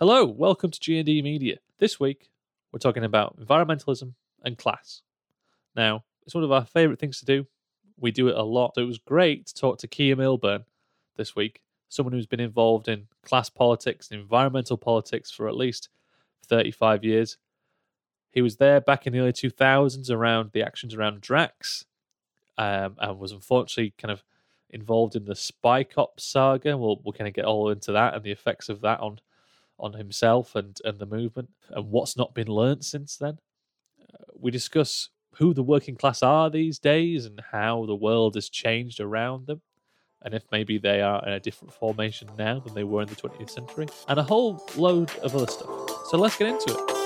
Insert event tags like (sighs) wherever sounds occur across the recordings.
Hello, welcome to GND Media. This week, we're talking about environmentalism and class. Now, it's one of our favourite things to do. We do it a lot. So it was great to talk to Keir Milburn this week, someone who's been involved in class politics and environmental politics for at least 35 years. He was there back in the early 2000s around the actions around Drax um, and was unfortunately kind of involved in the Spy Cop saga. We'll, we'll kind of get all into that and the effects of that on on himself and, and the movement and what's not been learnt since then. Uh, we discuss who the working class are these days and how the world has changed around them, and if maybe they are in a different formation now than they were in the 20th century, and a whole load of other stuff. So let's get into it.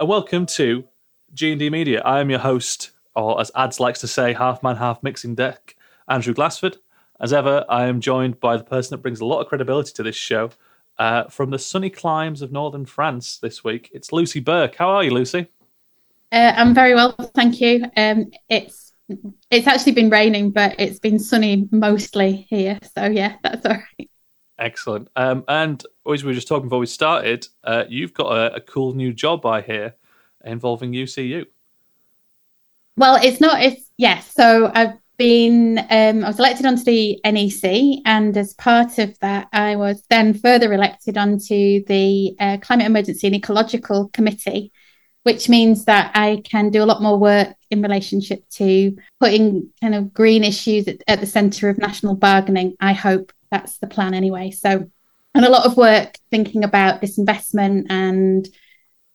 And welcome to GND Media. I am your host, or as Ads likes to say, half man, half mixing deck, Andrew Glassford. As ever, I am joined by the person that brings a lot of credibility to this show. Uh, from the sunny climes of northern France this week, it's Lucy Burke. How are you, Lucy? Uh, I'm very well, thank you. Um, it's it's actually been raining, but it's been sunny mostly here. So yeah, (laughs) that's all right. Excellent. Um, and as we were just talking before we started, uh, you've got a, a, cool new job I hear involving UCU. Well, it's not. It's yes. So I've been. Um, I was elected onto the NEC, and as part of that, I was then further elected onto the uh, Climate Emergency and Ecological Committee, which means that I can do a lot more work in relationship to putting kind of green issues at, at the centre of national bargaining. I hope that's the plan anyway. So, and a lot of work thinking about disinvestment and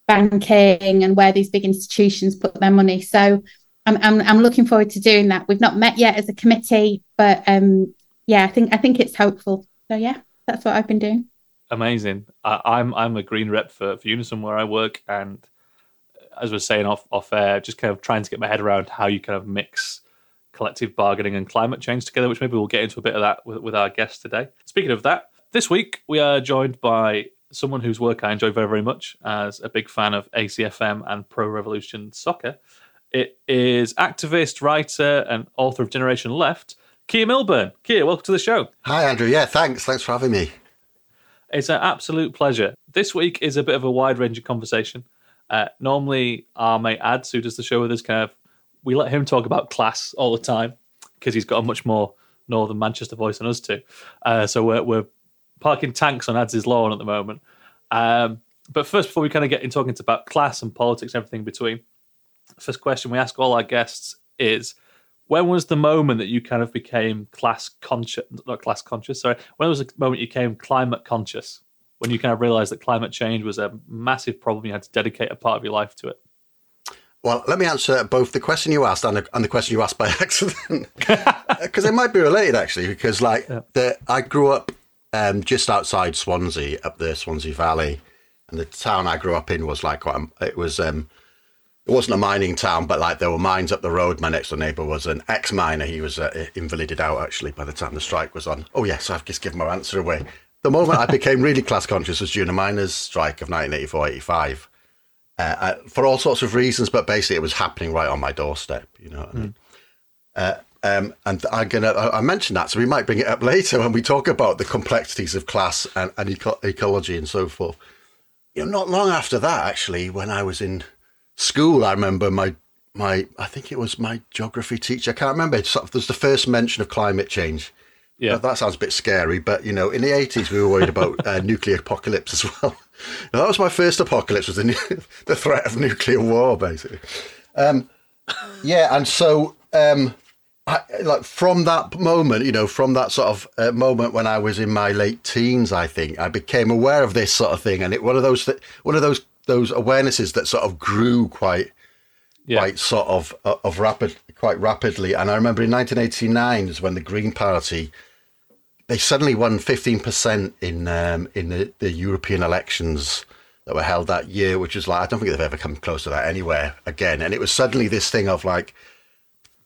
banking and where these big institutions put their money. So, I'm I'm, I'm looking forward to doing that. We've not met yet as a committee, but um, yeah, I think I think it's hopeful. So yeah, that's what I've been doing. Amazing. I, I'm I'm a green rep for, for Unison where I work, and as we are saying off off air, just kind of trying to get my head around how you kind of mix collective bargaining and climate change together, which maybe we'll get into a bit of that with, with our guest today. Speaking of that, this week we are joined by someone whose work I enjoy very, very much as a big fan of ACFM and Pro Revolution Soccer. It is activist, writer, and author of Generation Left, Keir Milburn. Keir, welcome to the show. Hi, Andrew. Yeah, thanks. Thanks for having me. It's an absolute pleasure. This week is a bit of a wide ranging conversation. Uh, normally, our mate Ads, who does the show with us, kind of we let him talk about class all the time because he's got a much more northern Manchester voice than us two. Uh, so we're, we're parking tanks on Ads' lawn at the moment. Um, but first, before we kind of get in talking about class and politics and everything in between, first question we ask all our guests is when was the moment that you kind of became class conscious not class conscious sorry when was the moment you became climate conscious when you kind of realized that climate change was a massive problem you had to dedicate a part of your life to it well, let me answer both the question you asked and the, and the question you asked by (laughs) accident, (laughs) because they might be related actually. Because like yeah. the, I grew up um, just outside Swansea, up the Swansea Valley, and the town I grew up in was like quite. It was um, it wasn't a mining town, but like there were mines up the road. My next door neighbour was an ex-miner. He was uh, invalided out actually by the time the strike was on. Oh yes, I've just given my answer away. The moment I became really class conscious was during the miners' strike of 1984-85 uh, uh, for all sorts of reasons, but basically it was happening right on my doorstep. You know. Mm. Uh, um, and I'm gonna I mentioned that, so we might bring it up later when we talk about the complexities of class and, and eco- ecology and so forth. You know, not long after that, actually, when I was in school, I remember my my I think it was my geography teacher. I can't remember. Sort of, there's the first mention of climate change. Yeah, that sounds a bit scary, but you know, in the 80s we were worried about uh, (laughs) nuclear apocalypse as well (laughs) that was my first apocalypse was the, (laughs) the threat of nuclear war, basically. Um, yeah, and so um, I, like from that moment, you know, from that sort of uh, moment when I was in my late teens, I think I became aware of this sort of thing, and it one of those th- one of those those awarenesses that sort of grew quite yeah. quite sort of uh, of rapid quite rapidly. And I remember in 1989 is when the Green Party they suddenly won 15% in um, in the, the European elections that were held that year, which is like I don't think they've ever come close to that anywhere again. And it was suddenly this thing of like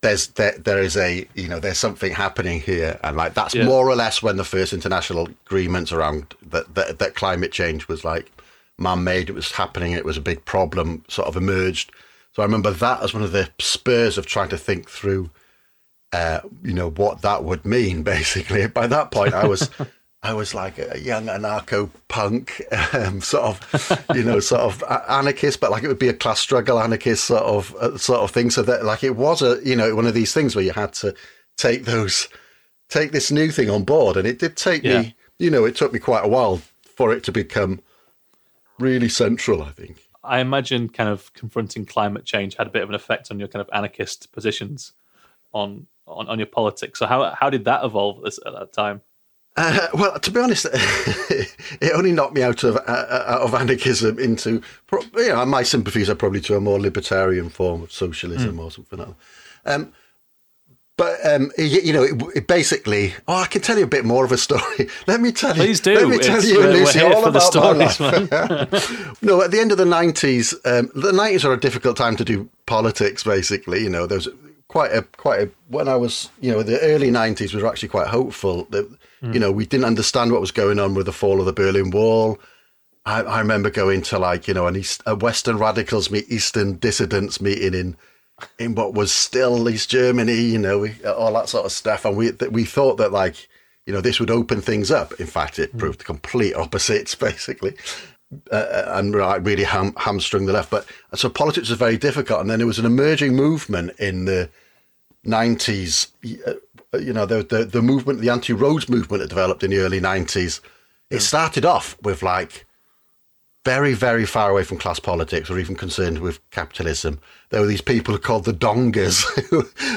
there's there there is a you know there's something happening here, and like that's Yeah. more or less when the first international agreements around that that, that climate change was like man-made. It was happening. It was a big problem. Sort of emerged. So I remember that as one of the spurs of trying to think through, uh, you know, what that would mean. (laughs) Basically, by that point, I was. (laughs) I was like a young anarcho punk, (laughs) um, sort of, you know, sort of anarchist, but like it would be a class struggle anarchist sort of uh, sort of thing. So that like it was a you know one of these things where you had to take those take this new thing on board, and it did take Yeah. me, you know, it took me quite a while for it to become really central. I think. I imagine kind of confronting climate change had a bit of an effect on your kind of anarchist positions on on, on your politics. So how how did that evolve at, this, at that time? Uh, well, to be honest, (laughs) it only knocked me out of uh, out of anarchism into you know my sympathies are probably to a more libertarian form of socialism or something like that. Um, but um, you, you know, it, it basically. Oh, I can tell you a bit more of a story. (laughs) Let me tell you. Please do. Let me tell It's- you, we're- we're Lucy, all for the about stories, (laughs) no, at the end of the nineties, um, the nineties are a difficult time to do politics. Basically, you know, there was quite a quite a when I was, you know, the early nineties was actually quite hopeful. That you mm. know, we didn't understand what was going on with the fall of the Berlin Wall. I, I remember going to like you know an East, a Western radicals meet Eastern dissidents meeting in in what was still East Germany, you know, we, all that sort of stuff, and we we thought that like you know this would open things up. In fact, it mm. proved the complete opposites, (laughs) basically, uh, uh, and like, really ham- hamstrung the left. But so politics was very difficult, and then there was an emerging movement in the nineties. Uh, You know, the, the the movement, the anti-roads movement that developed in the early nineties. It started off with like very, very far away from class politics or even concerned with capitalism. There were these people called the Dongas,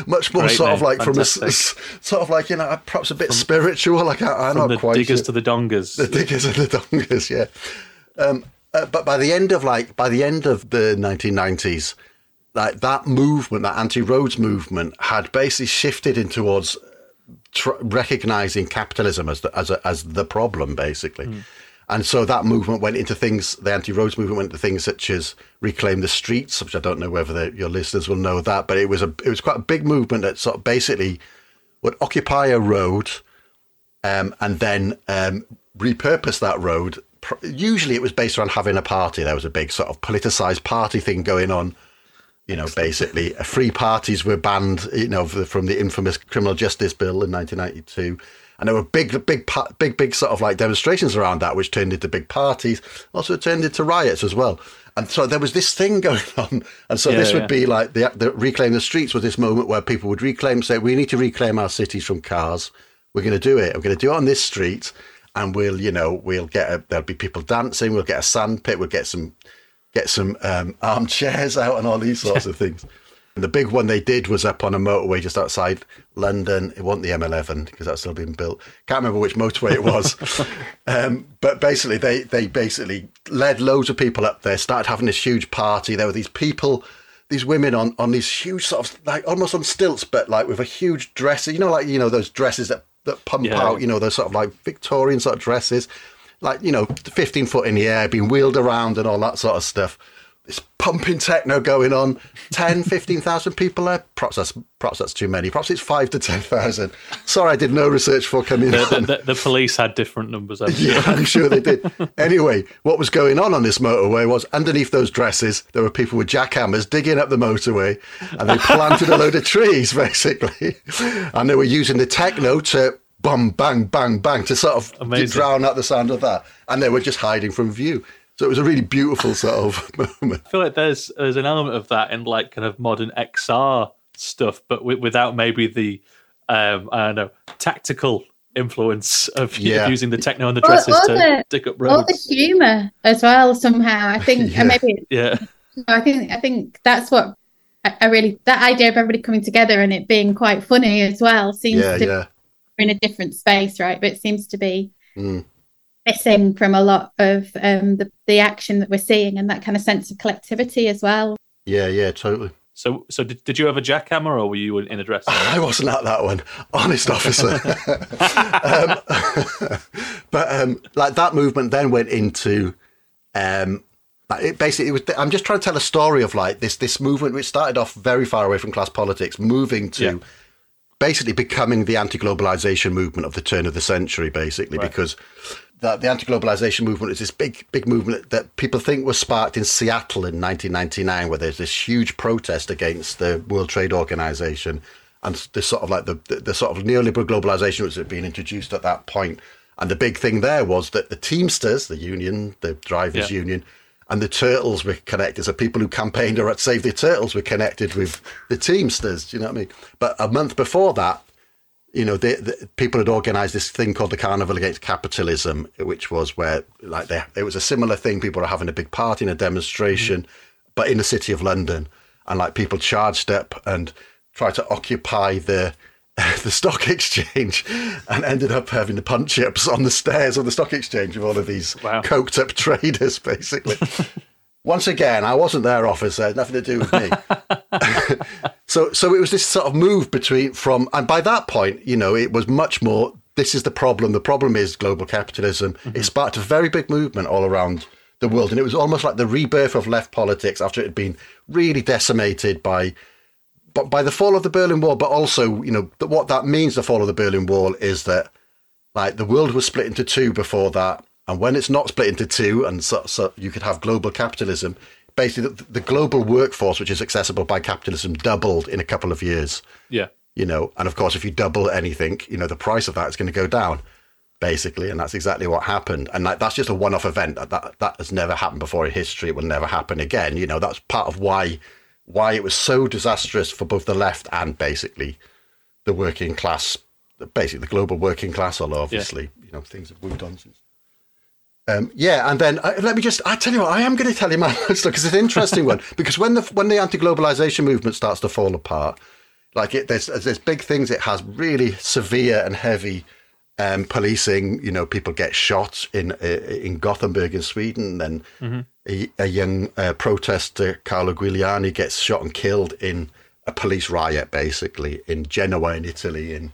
(laughs) much more Great sort of like from a fantastic. sort of like you know perhaps a bit spiritual. Like I, I'm From not the quite diggers sure. to the Dongas. the diggers and the Dongas, yeah. Um, uh, but by the end of like by the end of the 1990s, like that movement, that anti-roads movement, had basically shifted in towards tr- recognizing capitalism as the, as a, as the problem, basically. And so that movement went into things. The anti-roads movement went into things such as reclaim the streets, which I don't know whether the, your listeners will know that, but it was a it was quite a big movement that sort of basically would occupy a road um, and then um, repurpose that road. Usually, it was based around having a party. There was a big sort of politicized party thing going on. You know, basically, uh, free parties were banned. You know, from the infamous criminal justice bill in 1992, and there were big, big, big, big sort of like demonstrations around that, which turned into big parties. Also, turned into riots as well. And so there was this thing (laughs) going on, and so Yeah, this yeah. would be like the, the reclaim the streets was this moment where people would reclaim, say, we need to reclaim our cities from cars. We're going to do it. We're going to do it on this street, and we'll, you know, we'll get a, there'll be people dancing. We'll get a sand pit. We'll get some get some um, (laughs) armchairs out and all these sorts of things. And the big one they did was up on a motorway just outside London. It wasn't the M11 because that's still being built. Can't remember which motorway it was. (laughs) um, but basically, they, they basically led loads of people up there, started having this huge party. There were these people, these women on, on these huge sort of like almost on stilts, but like with a huge dress. You know, like, you know, those dresses that, that pump Yeah. out, you know, those sort of like Victorian sort of dresses like you know 15 foot in the air being wheeled around and all that sort of stuff this pumping techno going on 10 (laughs) 15,000 people there perhaps that's perhaps that's too many perhaps it's 5 to 10,000 sorry I did no research for coming the, the, the police had different numbers. I'm (laughs) sure. yeah, I'm sure they did. Anyway, what was going on on this motorway was underneath those dresses, there were people with jackhammers digging up the motorway and they planted a load of trees, (laughs) basically. And they were using the techno to bum, bang, bang, bang to sort of Amazing. drown out the sound of that. And they were just hiding from view. So it was a really beautiful sort of (laughs) moment. I feel like there's there's an element of that in like kind of modern XR stuff, but wi- without maybe the um, I don't know tactical influence of Yeah. using the techno and the dresses or to the- dig up roads. All the humour as well somehow. I (laughs) think Yeah. maybe Yeah, I think I think that's what I, I really that idea of everybody coming together and it being quite funny as well seems Yeah, to yeah. be in a different space, right? But it seems to be Mm. missing from a lot of um, the the action that we're seeing and that kind of sense of collectivity as well. Yeah, yeah, totally. So, so did, did you have a jackhammer, or were you in a dress? I wasn't at that one, honest officer. (laughs) um, (laughs) but um, like that movement then went into um, It basically, it was, I'm just trying to tell a story of like this this movement which started off very far away from class politics, moving to Yeah. Basically becoming the anti-globalization movement of the turn of the century, basically, Right. because the, the anti-globalization movement is this big, big movement that people think was sparked in Seattle in 1999, where there's this huge protest against the World Trade Organization and this sort of like the, the, the sort of neoliberal globalization which had been introduced at that point. And the big thing there was that the Teamsters, the union, the drivers' Yeah. union, and the Turtles were connected. So people who campaigned or Save the Turtles were connected with the Teamsters. Do you know what I mean? But a month before that, you know, the, the, people had organised this thing called the Carnival Against Capitalism, which was where, like, they, it was a similar thing. People were having a big party and a demonstration, mm-hmm. but in the city of London, and like people charged up and tried to occupy the (laughs) the stock exchange, and ended up having the punch ups on the stairs of the stock exchange with all of these Wow. coked up traders, basically. (laughs) Once again, I wasn't their officer; nothing to do with me. (laughs) so so it was this sort of move between from and by that point you know it was much more this is the problem the problem is global capitalism mm-hmm. it sparked a very big movement all around the world and it was almost like the rebirth of left politics after it had been really decimated by but by the fall of the berlin wall but also you know what that means the fall of the berlin wall is that like the world was split into two before that and when it's not split into two and so, so you could have global capitalism basically the, the global workforce which is accessible by capitalism doubled in a couple of years. Yeah. you know and of course if you double anything you know the price of that is going to go down basically and that's exactly what happened. And like, that's just a one-off event that, that that has never happened before in history. It will never happen again. You know that's part of why why it was so disastrous for both the left and basically the working class basically the global working class although obviously you know things have moved on since um, yeah, and then uh, let me just—I tell you what, I am going to tell you my (laughs) story because it's an interesting one. (laughs) Because when the when the anti-globalization movement starts to fall apart, like it, there's there's big things. It has really severe and heavy um, policing. You know, people get shot in uh, in Gothenburg in Sweden. Then a, a young uh, protester, Carlo Giuliani, gets shot and killed in a police riot, basically in Genoa in Italy in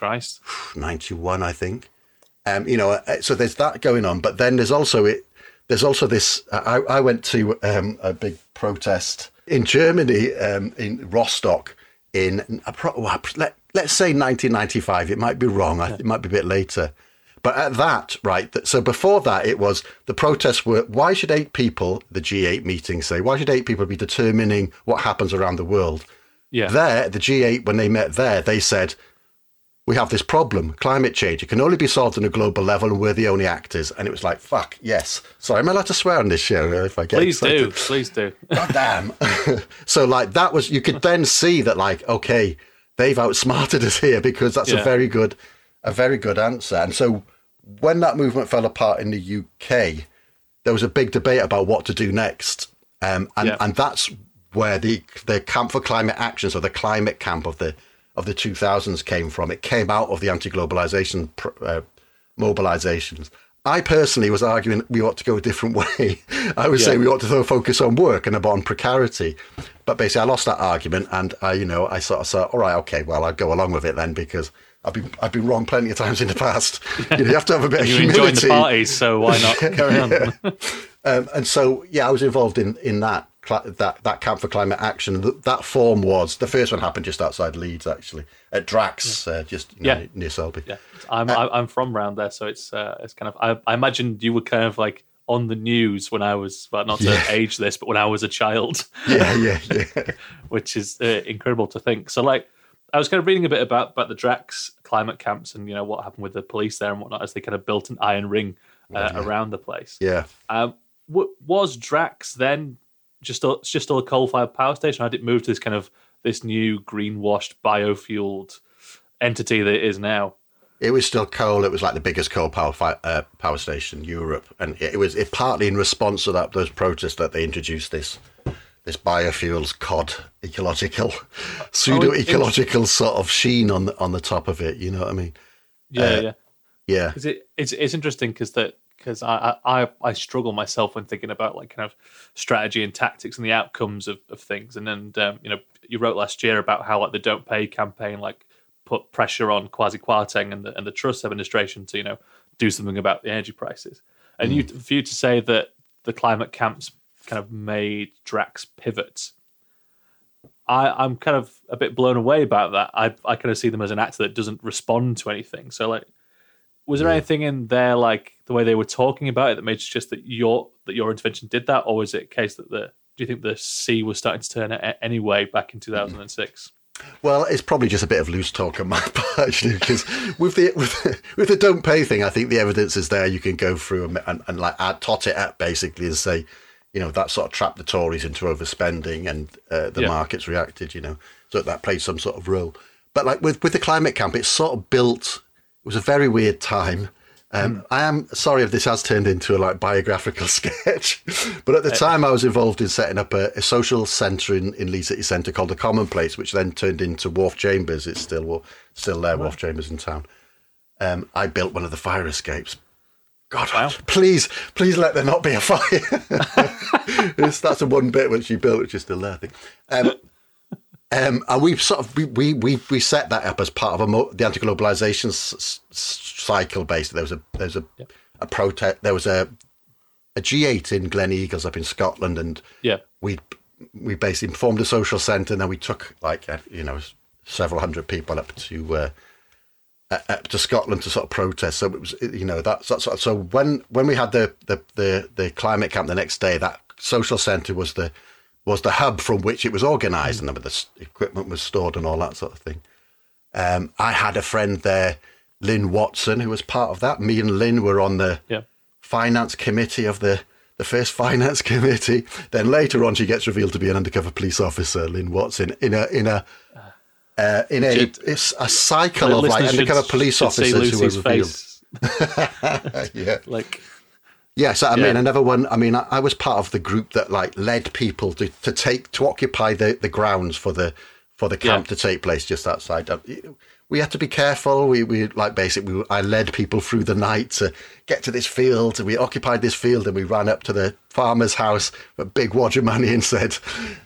Christ. (sighs) 91, I think. Um, you know, uh, so there's that going on, but then there's also it. There's also this. I, I went to um, a big protest in Germany, um, in Rostock, in a pro- well, let, let's say 1995. It might be wrong. I, it might be a bit later. But at that, right, so before that, it was the protests were why should eight people, the G8 meeting say, why should eight people be determining what happens around the world? Yeah. There, the G8, when they met there, they said, we have this problem, climate change. It can only be solved on a global level, and we're the only actors. And it was like, fuck, yes. Sorry, am I allowed to swear on this show if I get Please excited? do. Please do. God damn. (laughs) so, like, that was, you could then see that, like, okay, they've outsmarted (laughs) us here because that's Yeah. a very good, a very good answer. And so, when that movement fell apart in the UK, there was a big debate about what to do next. Um, and, Yeah. and that's where the the Camp for Climate Action, so the climate camp of the of the 2000s came from. It came out of the anti-globalization uh, mobilizations. I personally was arguing we ought to go a different (laughs) way. I was Yeah. saying we ought to focus on work and on precarity. But basically, I lost that argument, and I, you know, I sort of said, "All right, okay, well, I'll go along with it then," because I've been I've been wrong plenty of times in the past. (laughs) You know, you have to have a bit of You humility. enjoyed the parties, so why not (laughs) carry on? Um, and so, yeah, I was involved in in that that that camp for climate action. Th- that form was the first one happened just outside Leeds, actually, at Drax, uh, just you know, Yeah. near Selby. Yeah, I'm I- I'm from round there, so it's uh, it's kind of I, I imagined you were kind of like on the news when I was well, not to Yeah. age this, but when I was a child, (laughs) yeah, yeah, yeah. (laughs) which is uh, incredible to think. So like. I was kind of reading a bit about, about the Drax climate camps and you know what happened with the police there and whatnot as they kind of built an iron ring uh, around the place. yeah. Um, w- was Drax then just still, just still a coal fired power station? Or had it moved to this kind of this new greenwashed biofueled entity that it is now? It was still coal. It was like the biggest coal power fi- uh, power station in Europe, and it was it partly in response to that those protests that they introduced this this biofuels cod ecological (laughs) pseudo ecological sort of sheen on the on the top of it. You know what I mean? Yeah, Uh, yeah. Yeah, it, it's it's interesting because that because I, I I struggle myself when thinking about like kind of strategy and tactics and the outcomes of, of things. And then um, you know you wrote last year about how like the Don't Pay campaign like put pressure on Kwasi Kwarteng and the and the Truss administration to you know do something about the energy prices. And you for you to say that the climate camps kind of made Drax pivot. I, I'm kind of a bit blown away about that. I I kind of see them as an actor that doesn't respond to anything. So like, was there Yeah. anything in there like the way they were talking about it that made it just that your that your intervention did that, or was it a case that the do you think the sea was starting to turn a- anyway back in 2006? Well, it's probably just a bit of loose talk on my (laughs) part, actually, because with the with, the- with the don't pay thing, I think the evidence is there. You can go through and, and, and like add, tot it up basically and say, you know, that sort of trapped the Tories into overspending and uh, the Yeah. markets reacted, you know, so that played some sort of role. But like with with the climate camp, it's sort of built. It was a very weird time. Um, I am sorry if this has turned into a like biographical (laughs) sketch, but at the time I was involved in setting up a, a social centre in, in Leeds City Centre called the Commonplace, which then turned into Wharf Chambers. It's still still there, Wharf Chambers in town. Um, I built one of the fire escapes. God, Wow. please, please let there not be a fire. (laughs) That's the one bit which you built, which is still there. I think. Um, um, and we sort of we, we we we set that up as part of a mo- the anti-globalization s- s- cycle. Basically, there was a there was a a protest. There was a a G8 in Gleneagles up in Scotland, and Yeah, we we basically formed a social centre, and then we took like uh, you know several hundred people up to uh, up to Scotland to sort of protest. So it was you know that's that's sort of, so when when we had the, the the the climate camp the next day, that social centre was the was the hub from which it was organised, and the equipment was stored and all that sort of thing. Um, I had a friend there, Lynn Watson, who was part of that. Me and Lynn were on the yeah. finance committee of the the first (laughs) finance committee. Then later on, she gets revealed to be an undercover police officer, Lynn Watson, in a in a uh, in a Should- it's a cycle of like undercover police officers who were revealed. (laughs) yeah. (laughs) Like, Yeah, so I mean, Yeah. another one. I mean, I, I was part of the group that like led people to, to take to occupy the, the grounds for the for the camp Yeah. to take place just outside. We had to be careful. We we like basically we, I led people through the night to get to this field. And we occupied this field and we ran up to the farmer's house with a big wad of money and said,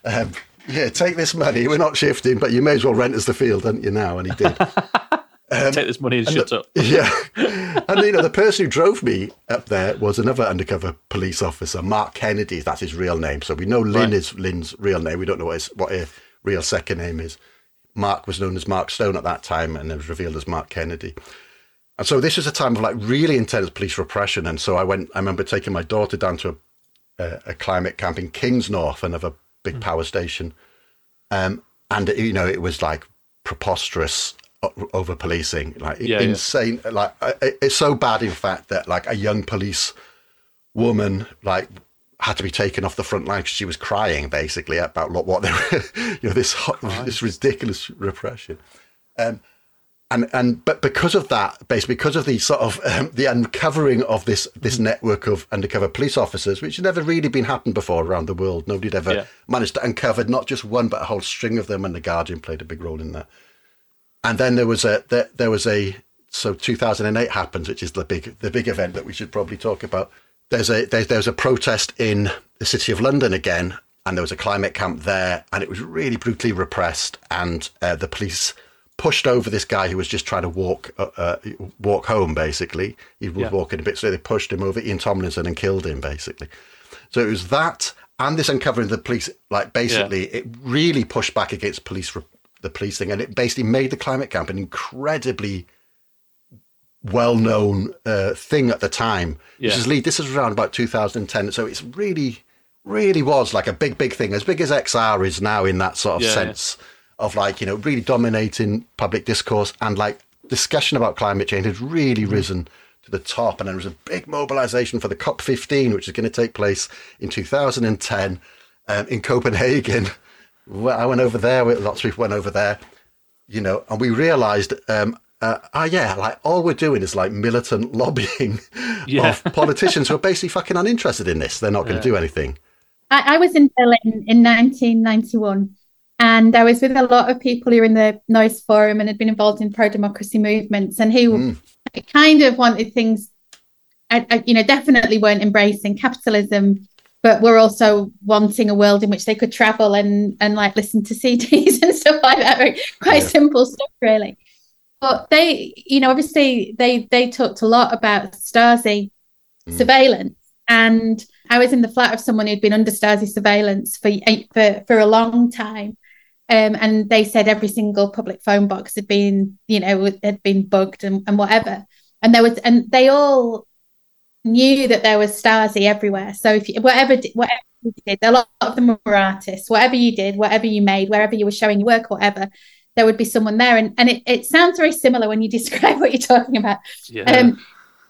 um, "Yeah, take this money. We're not shifting, but you may as well rent us the field, don't you now?" And he did. (laughs) take this money and shut up. (laughs) Yeah. and you know, the person who drove me up there was another undercover police officer, Mark Kennedy. That's his real name. So we know Lynn Right. is Lynn's real name. We don't know what his what her real second name is. Mark was known as Mark Stone at that time and it was revealed as Mark Kennedy. And so this was a time of like really intense police repression. And so I went, I remember taking my daughter down to a, a, a climate camp in Kingsnorth, another big power station. Um, and, you know, it was like preposterous over policing, like Yeah, yeah. insane. Like uh, it's so bad, in fact, that like a young police woman, like, had to be taken off the front line because she was crying basically about what, what they were, (laughs) you know, this hot, this ridiculous repression. Um, and and but because of that, basically because of the sort of um, the uncovering of this this network of undercover police officers, which had never really been happened before around the world, nobody had ever Yeah. managed to uncover not just one but a whole string of them, and the Guardian played a big role in that. And then there was a there, there was a so 2008 happens, which is the big the big event that we should probably talk about. There's a there, there was a protest in the city of London again, and there was a climate camp there, and it was really brutally repressed, and uh, the police pushed over this guy who was just trying to walk uh, uh, walk home. Basically, he was Yeah. walking a bit, so they pushed him over, Ian Tomlinson, and killed him. Basically, so it was that and this uncovering the police. Like basically, it really pushed back against police re- the police thing, and it basically made the climate camp an incredibly well-known uh, thing at the time. Yeah. This is Lee. This is around about 2010, so it's really, really was like a big, big thing, as big as XR is now in that sort of Yeah, yeah. sense of like you know really dominating public discourse and like discussion about climate change has really Mm-hmm. risen to the top. And there was a big mobilization for the COP15, which is going to take place in 2010 um, in Copenhagen. Well, I went over there. Lots of people went over there you know, and we realized, um, uh, oh yeah, like all we're doing is like militant (laughs) lobbying Yeah. of politicians who are basically fucking uninterested in this. They're not going to do anything. I, I was in Berlin in 1991, and I was with a lot of people who were in the Neues Forum and had been involved in pro democracy movements, and who Mm. kind of wanted things, I, I, you know, definitely weren't embracing capitalism, but were also wanting a world in which they could travel and and like listen to CDs (laughs) and stuff like that. Right? Quite Yeah. simple stuff, really. But they, you know, obviously they they talked a lot about Stasi Mm. surveillance and I was in the flat of someone who'd been under Stasi surveillance for for for a long time, um, and they said every single public phone box had been, you know, had been bugged and, and whatever. And there was, and they all knew that there was Stasi everywhere. So if you, whatever whatever you did, a lot of them were artists. Whatever you did, whatever you made, wherever you were showing your work, whatever, there would be someone there. And and it, it sounds very similar when you (laughs) describe what you're talking about. Yeah. Um,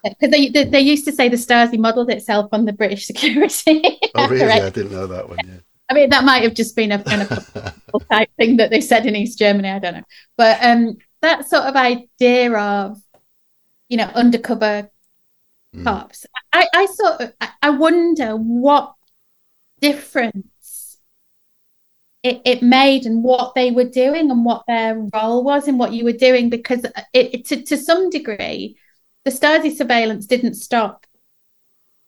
because they, they, they used to say the Stasi modelled itself on the British (laughs) security. Oh, really? I didn't know that one. Yeah. I mean, that might have just been a kind of (laughs) type thing that they said in East Germany. I don't know, but um, that sort of idea of, you know, undercover mm. I, I sort of, I wonder what difference it, it made and what they were doing and what their role was in what you were doing, because it, it to, to some degree, the Stasi surveillance didn't stop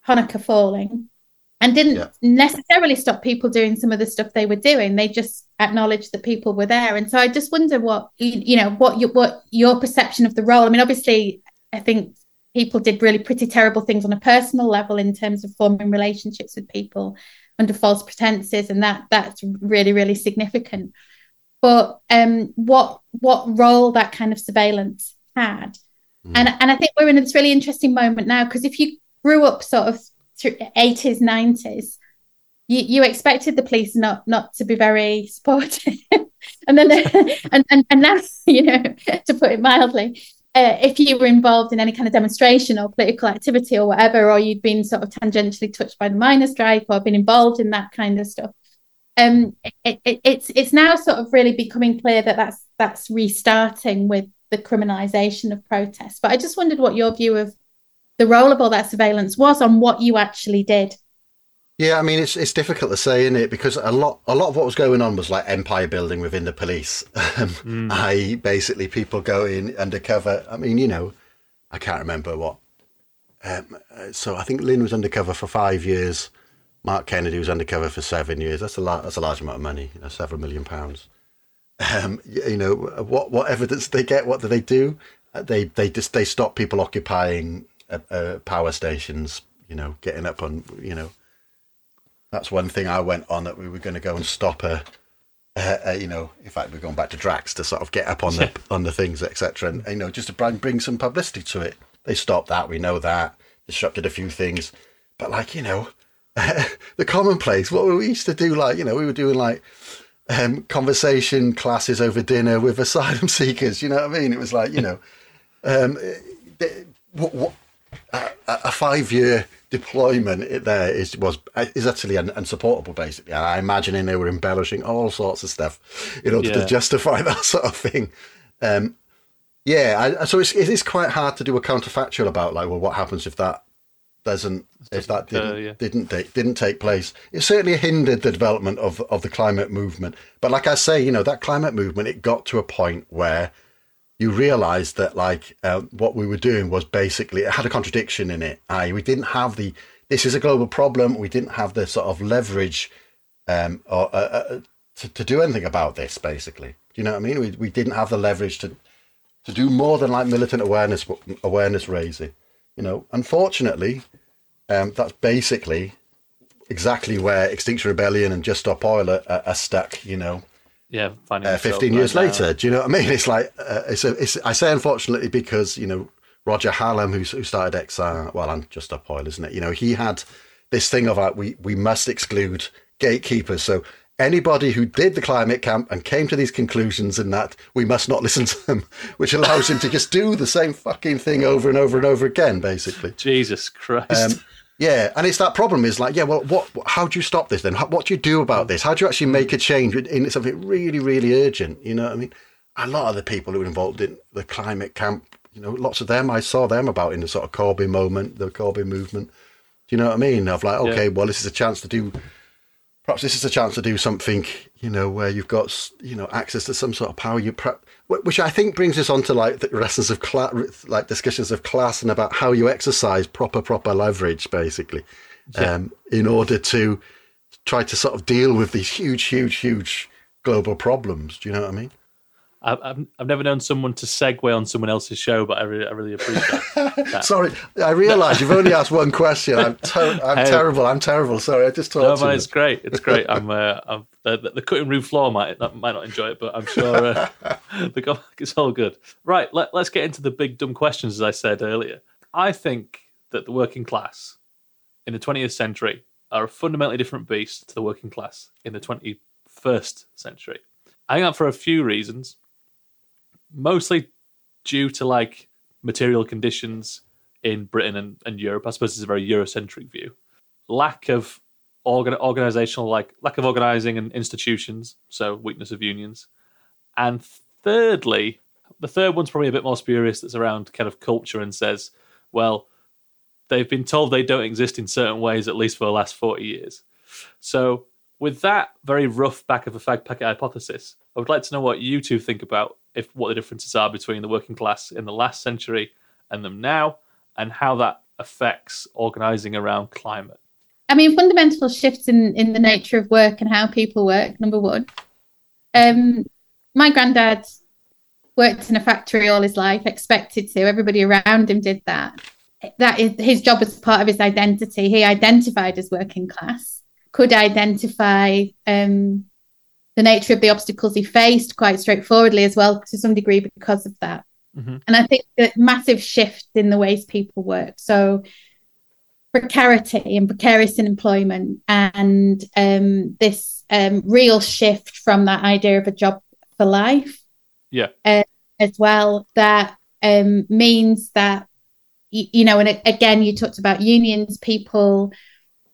Honecker falling and didn't yeah. necessarily stop people doing some of the stuff they were doing they just acknowledged that people were there and so i just wonder what you know what your what your perception of the role i mean obviously i think people did really pretty terrible things on a personal level in terms of forming relationships with people under false pretenses and that that's really really significant. But um what what role that kind of surveillance had. Mm. and and i think we're in this really interesting moment now because if you grew up sort of through 80s 90s you, you expected the police not not to be very supportive. (laughs) And then (laughs) and, and and now (laughs) you know to put it mildly uh, if you were involved in any kind of demonstration or political activity or whatever or you'd been sort of tangentially touched by the miners' strike or been involved in that kind of stuff um it, it, it's it's now sort of really becoming clear that that's that's restarting with the criminalization of protests but i just wondered what your view of the role of all that surveillance was on what you actually did. Yeah, I mean it's it's difficult to say, isn't it? Because a lot a lot of what was going on was like empire building within the police. (laughs) Um, mm. I basically people going undercover. I mean, you know, I can't remember what. Um, so I think Lynn was undercover for five years. Mark Kennedy was undercover for seven years. That's a lot. That's a large amount of money. You know, several million pounds. Um, you know what? What evidence they get? What do they do? Uh, they they just they stop people occupying uh, uh, power stations, you know, getting up on, you know, that's one thing I went on that we were going to go and stop a, you know, in fact, we're going back to Drax to sort of get up on the (laughs) on the things, etc. And you know, just to bring bring some publicity to it. They stopped that. We know that disrupted a few things, but like you know, (laughs) the commonplace. What we used to do, like you know, we were doing like um, conversation classes over dinner with asylum (laughs) seekers. You know what I mean? It was like you know, um, what, what a, a five year deployment there is was is utterly un, unsupportable basically i imagine they were embellishing all sorts of stuff in order yeah. to justify (laughs) that sort of thing um, yeah I, so it's it is quite hard to do a counterfactual about like well what happens if that doesn't if that didn't uh, yeah. didn't take, didn't take place it certainly hindered the development of of the climate movement but like i say you know that climate movement it got to a point where you realized that like uh, what we were doing was basically it had a contradiction in it. I we didn't have the this is a global problem. We didn't have the sort of leverage um, or uh, uh, to, to do anything about this. Basically, do you know what I mean? We we didn't have the leverage to to do more than like militant awareness awareness raising. You know, unfortunately, um, that's basically exactly where Extinction Rebellion and Just Stop Oil are, are stuck. You know, yeah, uh, 15 years later. Do you know what I mean? (laughs) It's like, uh, it's, a, it's, I say unfortunately because, you know, Roger Hallam, who, who started XR, well, and Just Stop Oil, isn't it? You know, he had this thing of like, we, we must exclude gatekeepers. So anybody who did the climate camp and came to these conclusions and that we must not (laughs) listen to them, which allows him to just do the same fucking thing over and over and over again, basically. (laughs) Jesus Christ. Um, yeah, and it's that problem is like, yeah, well, what? How do you stop this then? How, what do you do about this? How do you actually make a change in something really, really urgent? You know what I mean? A lot of the people who were involved in the climate camp, you know, lots of them, I saw them about in the sort of Corbyn moment, the Corbyn movement. Do you know what I mean? Of like, okay, yeah. well, this is a chance to do, perhaps this is a chance to do something, you know, where you've got, you know, access to some sort of power. You perhaps which I think brings us on to like the lessons of class, like discussions of class and about how you exercise proper, proper leverage, basically, yeah. um, in order to try to sort of deal with these huge, huge, huge global problems. Do you know what I mean? I've, I've never known someone to segue on someone else's show, but I really, I really appreciate (laughs) that. Sorry, I realise you've only asked one question. I'm, ter- I'm hey. terrible. I'm terrible. Sorry, I just talked. No, man, it's great. It's great. I'm, uh, I'm the, the, cutting room floor might not, might not enjoy it, but I'm sure uh, (laughs) the it's all good. Right, let, let's get into the big dumb questions. As I said earlier, I think that the working class in the 20th century are a fundamentally different beast to the working class in the 21st century. I think that for a few reasons mostly due to like material conditions in Britain and, and Europe. I suppose it's a very Eurocentric view. Lack of organ, organizational, like lack of organizing and institutions, so weakness of unions. And thirdly, the third one's probably a bit more spurious. That's around kind of culture and says, well, they've been told they don't exist in certain ways at least for the last forty years. So, with that very rough back of a fag packet hypothesis, I would like to know what you two think about if what the differences are between the working class in the last century and them now, and how that affects organising around climate. I mean, fundamental shifts in in the nature of work and how people work. Number one, um, my granddad worked in a factory all his life, expected to. Everybody around him did that. That is his job was part of his identity. He identified as working class, could identify um, the nature of the obstacles he faced quite straightforwardly as well to some degree because of that. Mm-hmm. And I think the massive shift in the ways people work. So precarity and precarious in employment and um, this um, real shift from that idea of a job for life. Yeah. Uh, as well, that um, means that, you, you know, and again, you talked about unions, people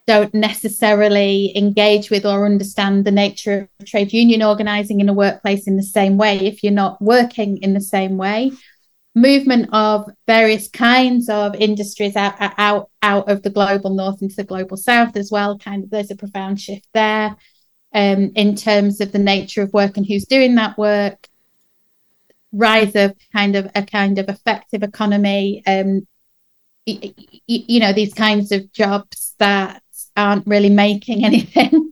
don't necessarily engage with or understand the nature of trade union organizing in a workplace in the same way if you're not working in the same way. Movement of various kinds of industries out out out of the global north into the global south as well. Kind of there's a profound shift there um, in terms of the nature of work and who's doing that work. Rise of kind of a kind of effective economy um, you, you know these kinds of jobs that aren't really making (laughs) anything.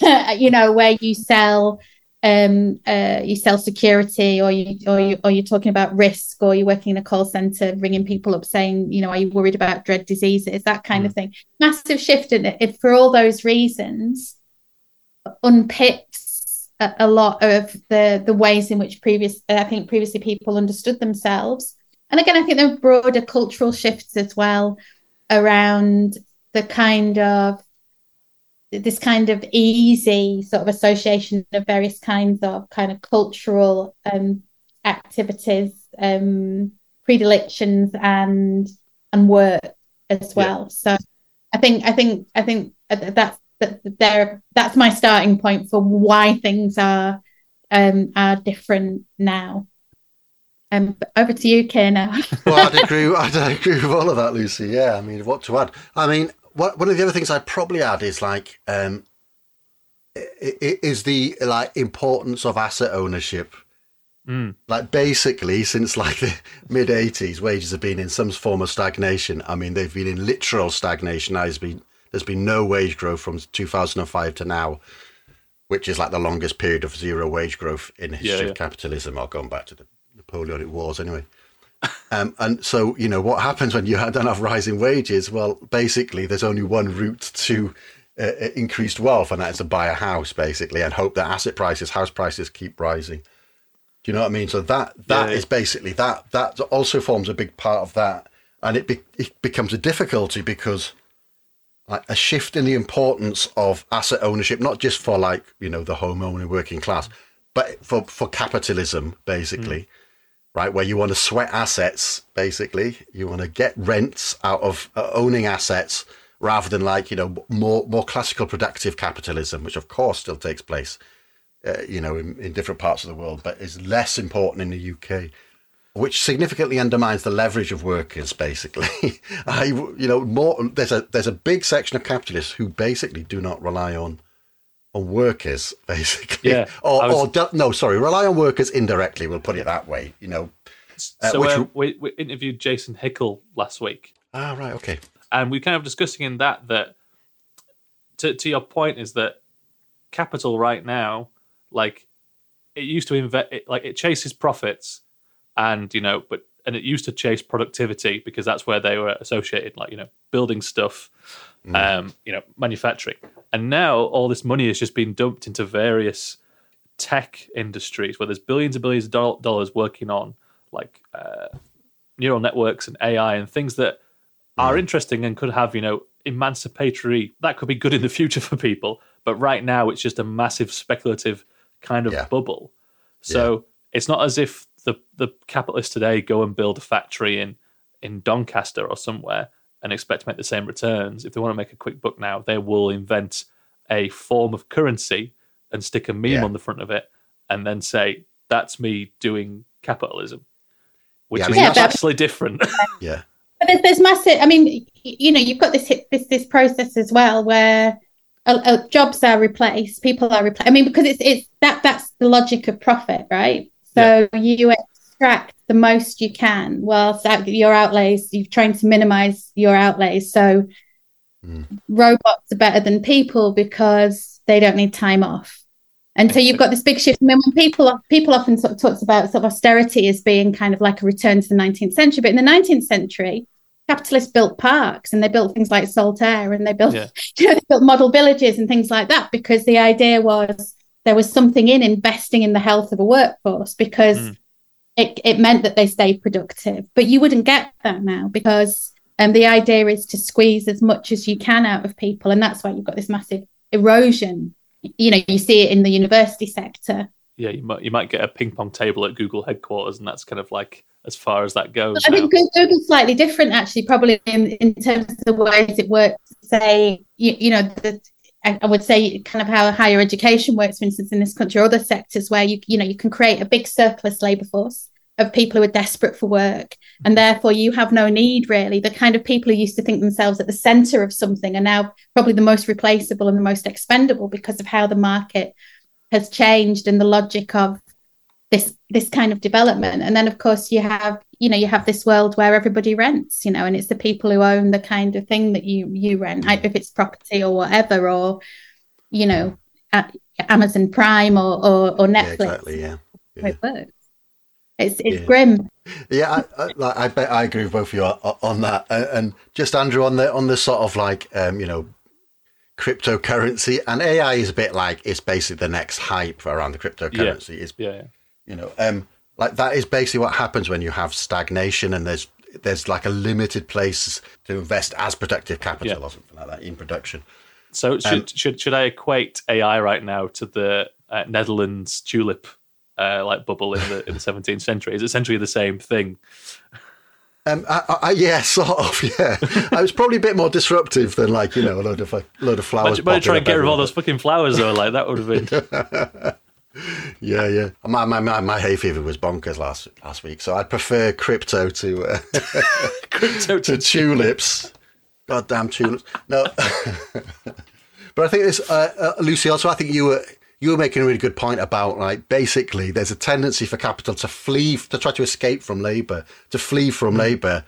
(laughs) you know, where you sell um uh you sell security or you or you or you're talking about risk or you're working in a call center ringing people up saying you know are you worried about dread diseases that kind mm. of thing massive shift in it for all those reasons unpicks a, a, lot of the the ways in which previous i think previously people understood themselves and again i think there are broader cultural shifts as well around the kind of this kind of easy sort of association of various kinds of kind of cultural um, activities, um, predilections, and and work as well. Yeah. So I think I think I think that's that there that's my starting point for why things are um, are different now. Um, over to you, Keir. Now. well, I'd agree. I'd agree with all of that, Lucy. Yeah, I mean, what to add? I mean, what, one of the other things I'd probably add is like um, is the like importance of asset ownership. Mm. Like basically, since like the (laughs) mid '80s, wages have been in some form of stagnation. I mean, they've been in literal stagnation. There's been there's been no wage growth from 2005 to now, which is like the longest period of zero wage growth in history yeah, yeah. of capitalism. Or going back to the Napoleonic Wars, anyway. Um, and so, you know, what happens when you (laughs) don't have rising wages? Well, basically, there's only one route to uh, uh, increased wealth, and that is to buy a house, basically, and hope that asset prices, house prices, keep rising. Do you know what I mean? So that that yeah, is basically that. That also forms a big part of that, and it be, it becomes a difficulty because like a shift in the importance of asset ownership, not just for like you know the homeowner working class, but for for capitalism, basically. Mm right? Where you want to sweat assets, basically. You want to get rents out of uh, owning assets rather than like, you know, more, more classical productive capitalism, which of course still takes place, uh, you know, in, in different parts of the world, but is less important in the UK which significantly undermines the leverage of workers. Basically, (laughs) I, you know, more there's a there's a big section of capitalists who basically do not rely on on workers, (laughs) basically. Yeah. or, was... or no, sorry, rely on workers indirectly. We'll put it that way. You know. Uh, so uh, we, we interviewed Jason Hickel last week. Ah, right, okay. And we kind of discussing in that that to to your point is that capital right now, like it used to invest it, like it chases profits, and you know, but and it used to chase productivity because that's where they were associated, like you know, building stuff, mm. um, you know, manufacturing. And now all this money has just been dumped into various tech industries where there's billions and billions of dollars working on like uh, neural networks and AI and things that are mm. interesting and could have you know emancipatory that could be good in the (laughs) future for people but right now it's just a massive speculative kind of yeah. bubble so yeah. it's not as if the the capitalists today go and build a factory in in Doncaster or somewhere and expect to make the same returns if they want to make a quick buck now they will invent a form of currency and stick a meme yeah. on the front of it and then say that's me doing capitalism which is yeah, vastly different (laughs) yeah but there's, there's massive. I mean, you know, you've got this this this process as well where uh, uh, jobs are replaced, people are replaced. I mean, because it's it's that that's the logic of profit, right? So yeah. you extract the most you can, whilst your outlays, you're trying to minimize your outlays. So mm. robots are better than people because they don't need time off. And so you've got this big shift. I mean, when people people often sort of talks about sort of austerity as being kind of like a return to the 19th century, but in the 19th century, capitalists built parks and they built things like Saltaire and they built yeah. (laughs) you know, they built model villages and things like that because the idea was there was something in investing in the health of a workforce because mm. It, it meant that they stayed productive. But you wouldn't get that now because um, the idea is to squeeze as much as you can out of people, and that's why you've got this massive erosion. You know you see it in the university sector. Yeah you might you might get a ping pong table at google headquarters and that's kind of like as far as that goes i think google's slightly different actually probably in, in terms of the ways it works. Say you, you know the, I would say kind of how higher education works, for instance, in this country or other sectors where you you know you can create a big surplus labour force of people who are desperate for work. And mm-hmm. therefore you have no need really. The kind of people who used to think themselves at the center of something are now probably the most replaceable and the most expendable because of how the market has changed and the logic of this this kind of development. And then of course you have you know you have this world where everybody rents you know and it's the people who own the kind of thing that you you rent mm-hmm. if it's property or whatever or you know amazon prime or or, or netflix. yeah, exactly yeah, yeah. It's it's yeah. grim. Yeah, I, I, like, I bet I agree with both of you on that. And just Andrew on the on the sort of like um, you know cryptocurrency and AI is a bit like it's basically the next hype around the cryptocurrency. Yeah. Is yeah, yeah, you know um like that is basically what happens when you have stagnation and there's there's like a limited place to invest as productive capital yeah. or something like that in production. So should um, should should I equate AI right now to the uh, Netherlands tulip uh, like bubble in the in the 17th century is essentially the same thing. Um, I, I, yeah, (laughs) sort of. Yeah, I was probably a bit more disruptive than like you know a load of a load of flowers. Better try and get rid of all those fucking flowers though. Like that would have been. (laughs) yeah, yeah. My, my my my hay fever was bonkers last last week, so I'd prefer crypto to uh, (laughs) crypto to tulips. Goddamn tulips. No, but I think this, uh, uh, Lucy. Also, I think you were you were making a really good point about like basically there's a tendency for capital to flee to try to escape from labor to flee from mm. labor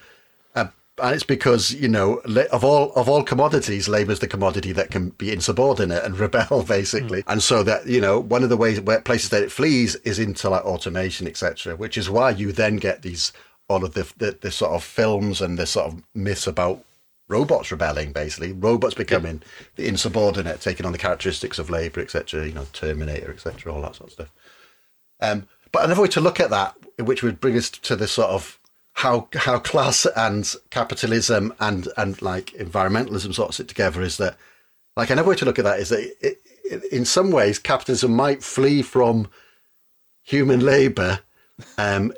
uh, and it's because you know of all of all commodities labor is the commodity that can be insubordinate and (laughs) rebel basically mm. and so that you know one of the ways where places that it flees is into like automation etc which is why you then get these all of the, the, the sort of films and the sort of myths about robots rebelling, basically. Robots becoming yeah. the insubordinate, taking on the characteristics of labour, etc. You know, Terminator, etc. All that sort of stuff. Um, but another way to look at that, which would bring us to the sort of how how class and capitalism and and like environmentalism sort of sit together, is that like another way to look at that is that it, it, in some ways capitalism might flee from human labour um,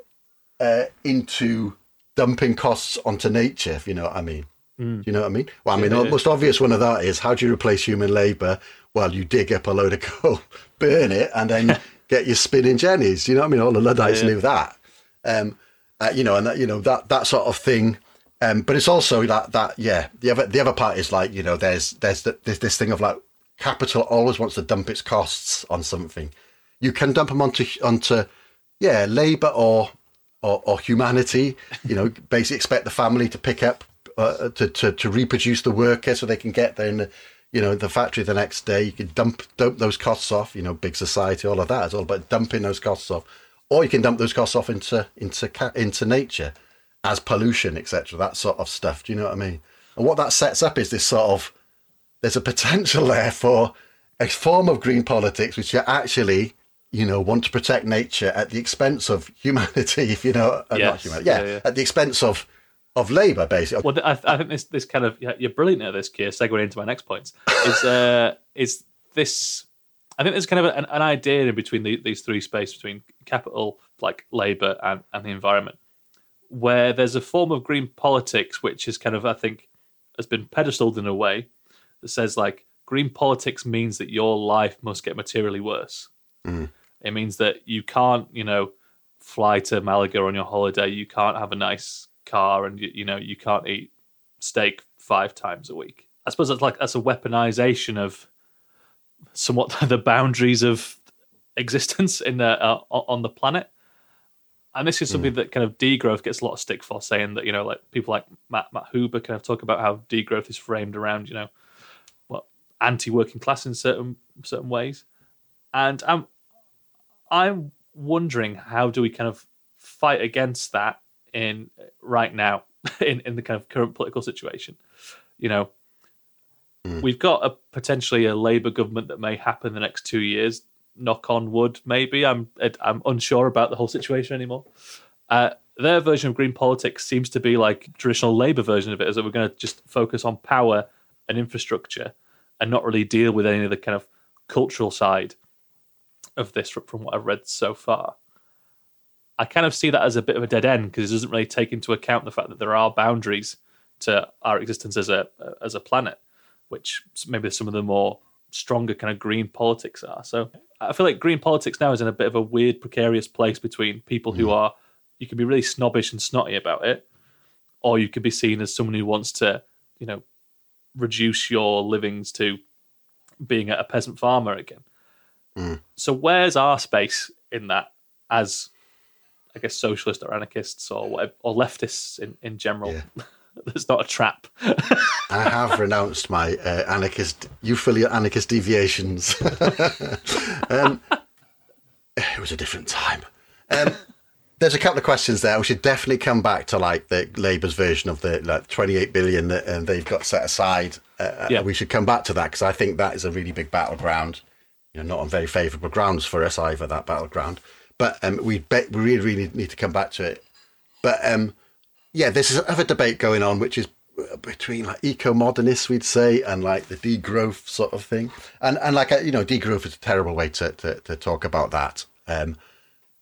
uh, into dumping costs onto nature, if you know what I mean. Mm. Do you know what I mean? Well, I mean, yeah, the most obvious one of that is how do you replace human labour? Well, you dig up a load of (laughs) coal, burn it, and then (laughs) get your spinning jennies. Do you know what I mean? All the Luddites yeah. knew that. Um, uh, you know, and that, you know that that sort of thing. Um, but it's also that that yeah, the other the other part is like you know, there's there's the, there's this thing of like capital always wants to dump its costs on something. You can dump them onto onto yeah, labour or or, or humanity. You know, basically expect the family to pick up uh, to, to, to reproduce the worker so they can get there and you know, the factory the next day. You can dump dump those costs off. You know, big society, all of that. It's all about dumping those costs off, or you can dump those costs off into into into nature as pollution, etc. That sort of stuff. Do you know what I mean? And what that sets up is this sort of there's a potential (laughs) there for a form of green politics which you actually you know want to protect nature at the expense of humanity. (laughs) If you know, uh, Yes. not humanity, yeah, Yeah, yeah. at the expense of of labour, basically. Well, I, I think this this kind of you're brilliant at this, Keir. Segueing into my next points is (laughs) uh, is this. I think there's kind of an, an idea in between the, these three spaces between capital, like labour, and, and the environment, where there's a form of green politics which is kind of I think has been pedestaled in a way that says like green politics means that your life must get materially worse. It means that you can't, you know, fly to Malaga on your holiday. You can't have a nice car, and you, you know you can't eat steak five times a week. I suppose that's like that's a weaponization of somewhat (laughs) the boundaries of existence in the uh, on the planet. And this is something that kind of degrowth gets a lot of stick for, saying that you know, like people like Matt Matt Huber kind of talk about how degrowth is framed around you know, well, anti-working class in certain certain ways. And I'm I'm wondering how do we kind of fight against that in right now (laughs) in, in the kind of current political situation. You know, we've got a potentially a Labour government that may happen in the next two years. Knock on wood, maybe. I'm I'm unsure about the whole situation anymore. Uh, their version of green politics seems to be like traditional Labour version of it, is that we're going to just focus on power and infrastructure and not really deal with any of the kind of cultural side of this from what I've read so far. I kind of see that as a bit of a dead end because it doesn't really take into account the fact that there are boundaries to our existence as a as a planet, which maybe some of the more stronger kind of green politics are. So I feel like green politics now is in a bit of a weird, precarious place between people who mm. are you can be really snobbish and snotty about it, or you could be seen as someone who wants to, you know, reduce your livings to being a peasant farmer again. Mm. So where's our space in that as I guess socialists or anarchists or whatever, or leftists in, in general? Yeah. (laughs) There's not a trap. I have (laughs) renounced my uh, anarchist, youthfully anarchist deviations. (laughs) um, it was a different time. Um, there's a couple of questions there. We should definitely come back to like the Labour's version of the like 28 billion that uh, they've got set aside. Uh, Yeah. We should come back to that because I think that is a really big battleground. You know, not on very favourable grounds for us either. That battleground, but um, we be- we really really need to come back to it. But um, yeah, there's another debate going on, which is uh, between like eco-modernists, we'd say, and like the degrowth sort of thing. And and like uh, you know, degrowth is a terrible way to to, to talk about that. Um,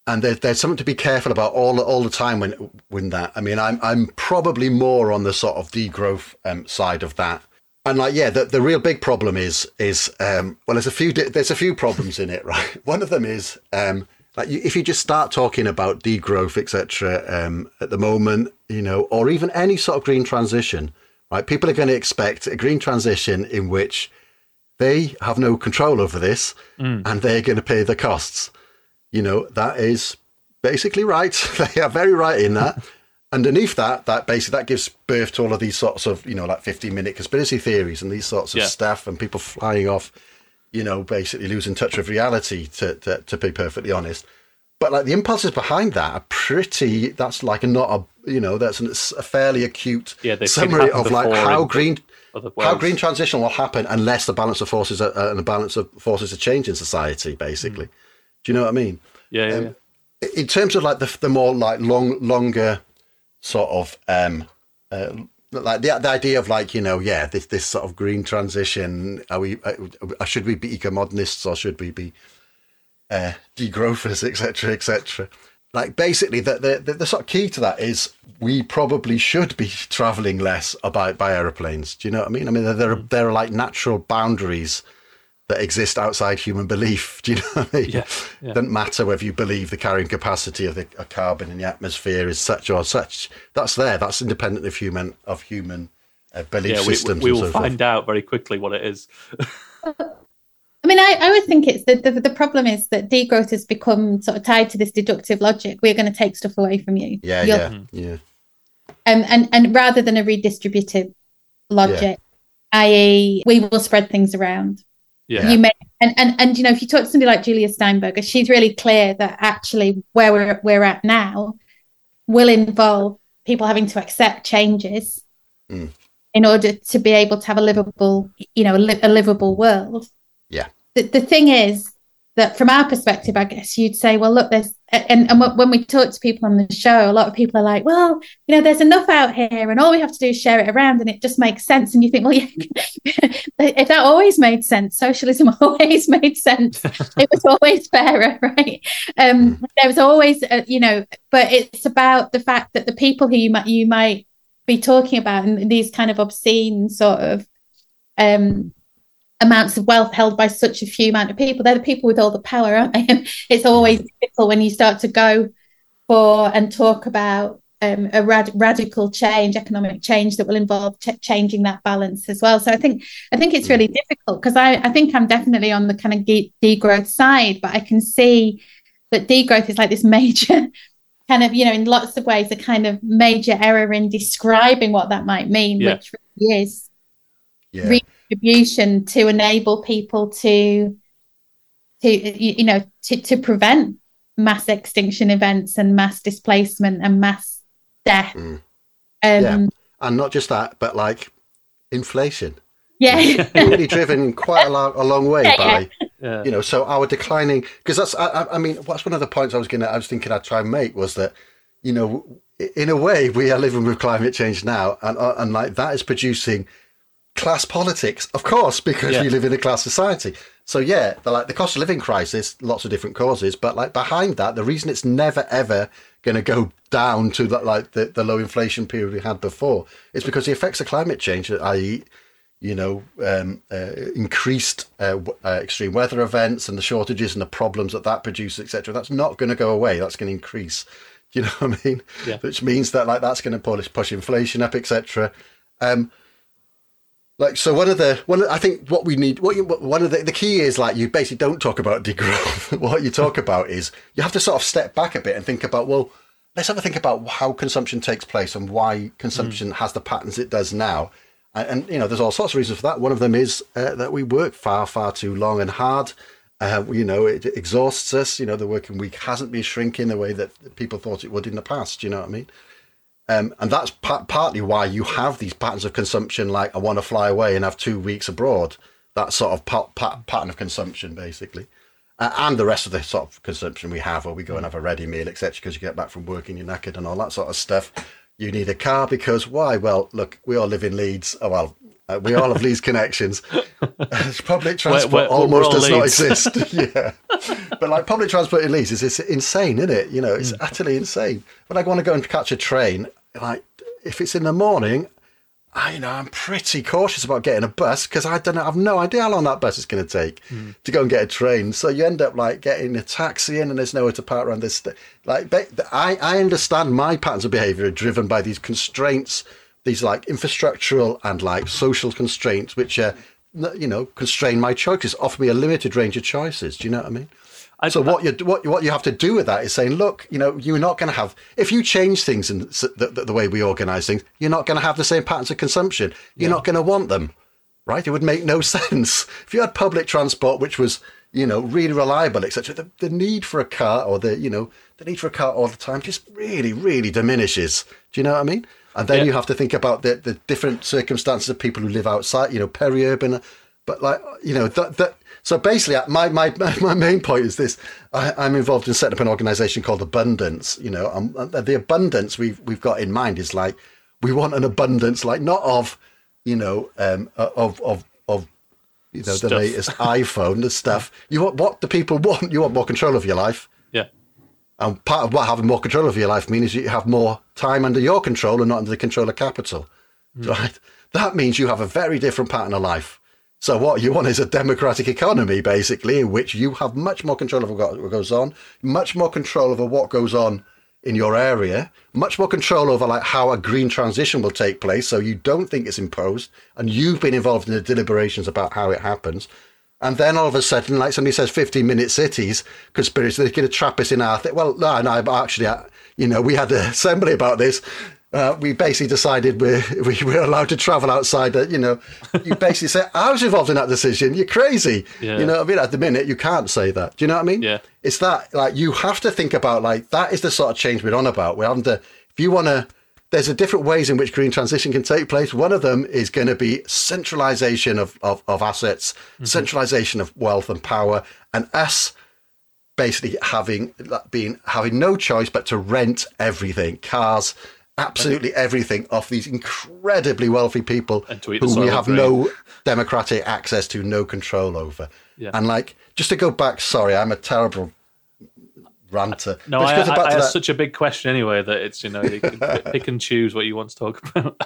and there, there's something to be careful about all all the time when when that. I mean, I'm I'm probably more on the sort of degrowth um, side of that. And like, yeah, the, the real big problem is is um, well, there's a few there's a few problems in it, (laughs) right? One of them is um, like if you just start talking about degrowth, etc. Um, at the moment, you know, or even any sort of green transition, right? People are going to expect a green transition in which they have no control over this, and they're going to pay the costs. You know, that is basically right. (laughs) they are very right in that. (laughs) Underneath that, that basically that gives birth to all of these sorts of, you know, like 15 minute conspiracy theories and these sorts of Yeah. stuff and people flying off, you know, basically losing touch with reality to, to, to be perfectly honest. But like the impulses behind that are pretty, that's like a not a, you know, that's an, a fairly acute Yeah, summary of like how green, how green transition will happen unless the balance of forces are, uh, and the balance of forces are changed in society, basically. Do you know what I mean? Yeah, yeah, Um, yeah. in terms of like the the more like long longer sort of um uh, like the, the idea of like you know yeah this this sort of green transition are we uh, should we be eco modernists or should we be uh degrowthers (laughs) etc etc like basically the, the the sort of key to that is we probably should be (laughs) traveling less by by aeroplanes. Do you know what i mean? I mean there there are, there are like natural boundaries that exist outside human belief. (laughs) Do you know what I mean? Yeah, yeah. Doesn't matter whether you believe the carrying capacity of the of carbon in the atmosphere is such or such. That's there. That's independent of human of human uh, belief Yeah, we, systems. we will so forth. find out very quickly what it is. I mean, I, I would think it's the, the the problem is that degrowth has become sort of tied to this deductive logic. We're going to take stuff away from you. Yeah, You're- yeah, yeah. Um, and and rather than a redistributive logic. i.e., we will spread things around. Yeah. You may and, and and you know if you talk to somebody like Julia Steinberger, she's really clear that actually where we're we're at now will involve people having to accept changes Mm. in order to be able to have a livable, you know, a, li- a livable world. Yeah. The, the thing is that from our perspective, I guess you'd say, well, look, there's, and, and when we talk to people on the show, a lot of people are like, well, you know, there's enough out here and all we have to do is share it around and it just makes sense. And you think, well, yeah, (laughs) if that always made sense, socialism (laughs) always made sense. it was always fairer, (laughs) right? Um, there was always, uh, you know, but it's about the fact that the people who you might, you might be talking about and these kind of obscene sort of um, amounts of wealth held by such a few amount of people. They're the people with all the power, aren't they? (laughs) And it's always difficult when you start to go for and talk about um, a rad- radical change, economic change that will involve ch- changing that balance as well. So I think I think it's really difficult because I, I think I'm definitely on the kind of de- degrowth side, but I can see that degrowth is like this (laughs) major kind of you know in lots of ways a kind of major error in describing what that might mean, Yeah. which really is Yeah. Redistribution to enable people to to you you know to, to prevent mass extinction events and mass displacement and mass death Mm. um Yeah. and not just that, but like inflation. yeah Really driven quite a, lo- a long way Yeah, by Yeah. you know so our declining because that's I, I- I mean what's one of the points i was gonna i was thinking i'd try and make was that you know in a way we are living with climate change now and uh, and like that is producing class politics of course because Yeah. we live in a class society so yeah the like the cost of living crisis lots of different causes but like behind that the reason it's never ever going to go down to that like the, the low inflation period we had before is because the effects of climate change i.e you know, um, uh, increased uh, uh, extreme weather events and the shortages and the problems that that produces, etc. That's not going to go away. That's going to increase. Do you know what I mean? Yeah. Which means that like that's going to push push inflation up, etc. Um, like so, one of the one. I think what we need, what you, one of the the key is like you basically don't talk about (laughs) degrowth. what you talk about is you have to sort of step back a bit and think about well, let's have a think about how consumption takes place and why consumption has the patterns it does now. And, and you know, there's all sorts of reasons for that. One of them is uh, that we work far, far too long and hard. Uh, you know, it exhausts us. You know, the working week hasn't been shrinking the way that people thought it would in the past. You know what I mean? Um, and that's pa- partly why you have these patterns of consumption, like I want to fly away and have two weeks abroad. That sort of pa- pa- pattern of consumption, basically, uh, and the rest of the sort of consumption we have, where we go and have a ready meal, etc. Because you get back from work and you're knackered and all that sort of stuff. You need a car because why? Well, look, we all live in Leeds. Oh well, uh, we all have Leeds connections. (laughs) public transport we're- we're almost all does not exist. (laughs) yeah, but like public transport in Leeds is it's insane, isn't it? You know, it's utterly insane. When I want to go and catch a train, like if it's in the morning, I you know I'm pretty cautious about getting a bus because I don't know, I've no idea how long that bus is going to take Hmm. to go and get a train. So you end up like getting a taxi in, and there's nowhere to park around this. st- Like I I understand my patterns of behaviour are driven by these constraints, these like infrastructural and like social constraints, which are you know constrain my choices, offer me a limited range of choices. Do you know what I mean? I, So what you what what you have to do with that is saying, look, you know, you're not going to have if you change things in s- the, the, the way we organise things, you're not going to have the same patterns of consumption. You're not going to want them, right? It would make no (laughs) sense if you had public transport which was you know really reliable, etc. The, the need for a car or the you know the need for a car all the time just really really diminishes. Do you know what I mean? And then Yeah. you have to think about the the different circumstances of people who live outside, you know, peri-urban, but like you know that that. So basically, my my (laughs) my main point is this: I, I'm involved in setting up an organisation called Abundance. You know, um, uh, the abundance we've we've got in mind is like we want an abundance, like not of, you know, um, uh, of of of you know Stuff. the latest (laughs) iPhone, the stuff. You want what the people (laughs) want. You want more control of your life. yeah. And part of what having more control of your life means is you have more time under your control and not under the control of capital. Right? That means you have a very different pattern of life. So what you want is a democratic economy, basically, in which you have much more control over what goes on, much more control over what goes on in your area, much more control over like how a green transition will take place. So you don't think it's imposed, and you've been involved in the deliberations about how it happens. And then all of a sudden, like somebody says, 15 minute cities, conspiracy, they're going to trap us in our thing. Well, no, no, actually, uh, you know, we had an (laughs) assembly about this. Uh, we basically decided we're, (laughs) we were allowed to travel outside. Uh, you know, you (laughs) basically say, I was involved in that decision. You're crazy. Yeah. You know what I mean? At the minute, you can't say that. Do you know what I mean? Yeah. It's that, like, you have to think about, like, that is the sort of change we're on about. We're having to, if you want to, there's a different ways in which green transition can take place. One of them is going to be centralization of, of, of assets, centralization of wealth and power, and us basically having being having no choice but to rent everything, cars, absolutely everything off these incredibly wealthy people And to eat the who we have green. no democratic access to, no control over. Yeah. And like, just to go back, sorry, I'm a terrible ranter. No, I, I, I to have that- such a big question anyway that it's you know you can pick- (laughs) pick and choose what you want to talk about.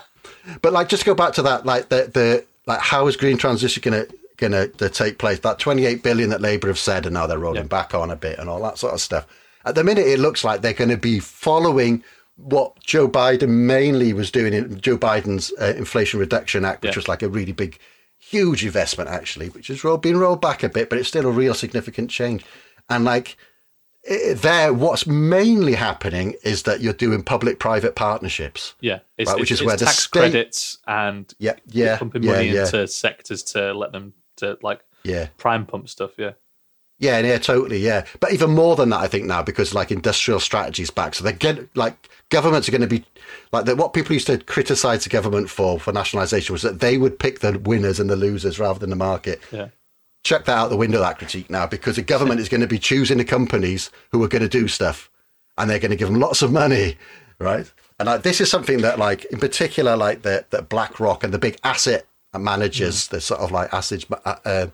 But like, just go back to that, like the the like, how is green transition going to going to uh, take place? That 28 billion that Labour have said, and now they're rolling Yeah. back on a bit, and all that sort of stuff. At the minute, it looks like they're going to be following what Joe Biden mainly was doing in Joe Biden's uh, Inflation Reduction Act, which Yeah. was like a really big, huge investment actually, which has rolled, been rolled back a bit, but it's still a real significant change. And like i there, what's mainly happening is that you're doing public-private partnerships. yeah, it's, Right, which it's, is where the tax state- credits and Yeah, yeah, pumping yeah, money yeah, into sectors to let them to like yeah. prime pump stuff. Yeah, Yeah, yeah, totally, yeah. But even more than that, I think now because like industrial strategies back, so they get like governments are going to be like the, what people used to criticize the government for for nationalization was that they would pick the winners and the losers rather than the market. yeah, Check that out the window that critique now because the government is going to be choosing the companies who are going to do stuff, and they're going to give them lots of money, right? And like, this is something that like in particular like the that BlackRock and the big asset managers, the sort of like asset. Uh,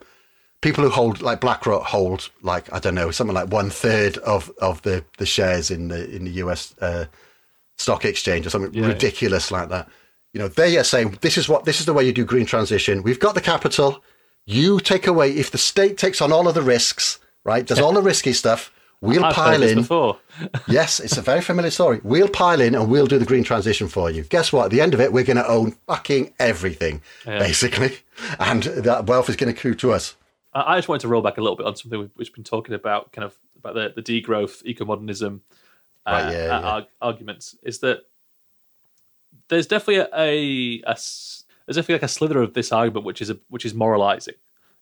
people who hold like BlackRock hold like I don't know something like one third of of the the shares in the in the US uh, stock exchange or something Yeah. ridiculous like that. You know, they are saying this is what this is the way you do green transition. We've got the capital. You take away if the state takes on all of the risks, right? Does all the risky stuff. We'll I've pile in. (laughs) Yes, it's a very familiar story. We'll pile in and we'll do the green transition for you. Guess what? At the end of it, we're going to own fucking everything, Yeah. basically, and that wealth is going to accrue to us. I just wanted to roll back a little bit on something we've, we've been talking about, kind of about the, the degrowth, eco-modernism uh, Right, yeah, uh, yeah. arg- arguments. Is that there's definitely a a there's definitely like a slither of this argument which is a, which is moralizing.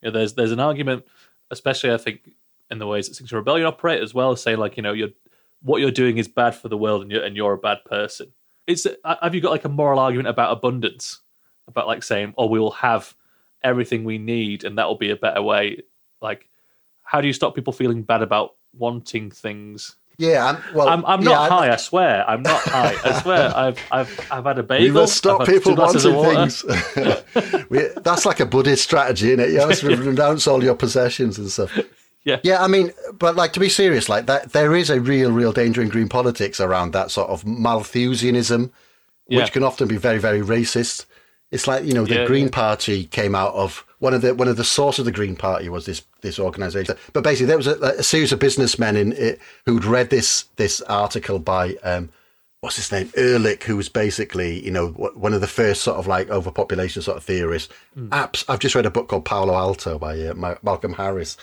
You know, there's there's an argument, especially I think in the ways that Extinction Rebellion operate as well, as saying like you know you're what you're doing is bad for the world and you're and you're a bad person. It's uh, have you got like a moral argument about abundance, about like saying oh we will have everything we need and that will be a better way. Like, how do you stop people feeling bad about wanting things? Yeah, I'm, well, I'm, I'm yeah, not I'm- high. I swear, I'm not high. I swear, (laughs) I've I've I've had a bagel. We will stop people wanting things. (laughs) we, that's like a Buddhist strategy, isn't it? You have to (laughs) renounce all your possessions and stuff. Yeah. Yeah, I mean, but like to be serious, like that, there is a real, real danger in green politics around that sort of Malthusianism, which Yeah. can often be very, very racist. It's like you know the Yeah, Green yeah. Party came out of one of the one of the sources of the Green Party was this this organisation. But basically, there was a, a series of businessmen in it who'd read this this article by um, what's his name Ehrlich, who was basically you know one of the first sort of like overpopulation sort of theorists. Apps. I've just read a book called Palo Alto by uh, Ma- Malcolm Harris,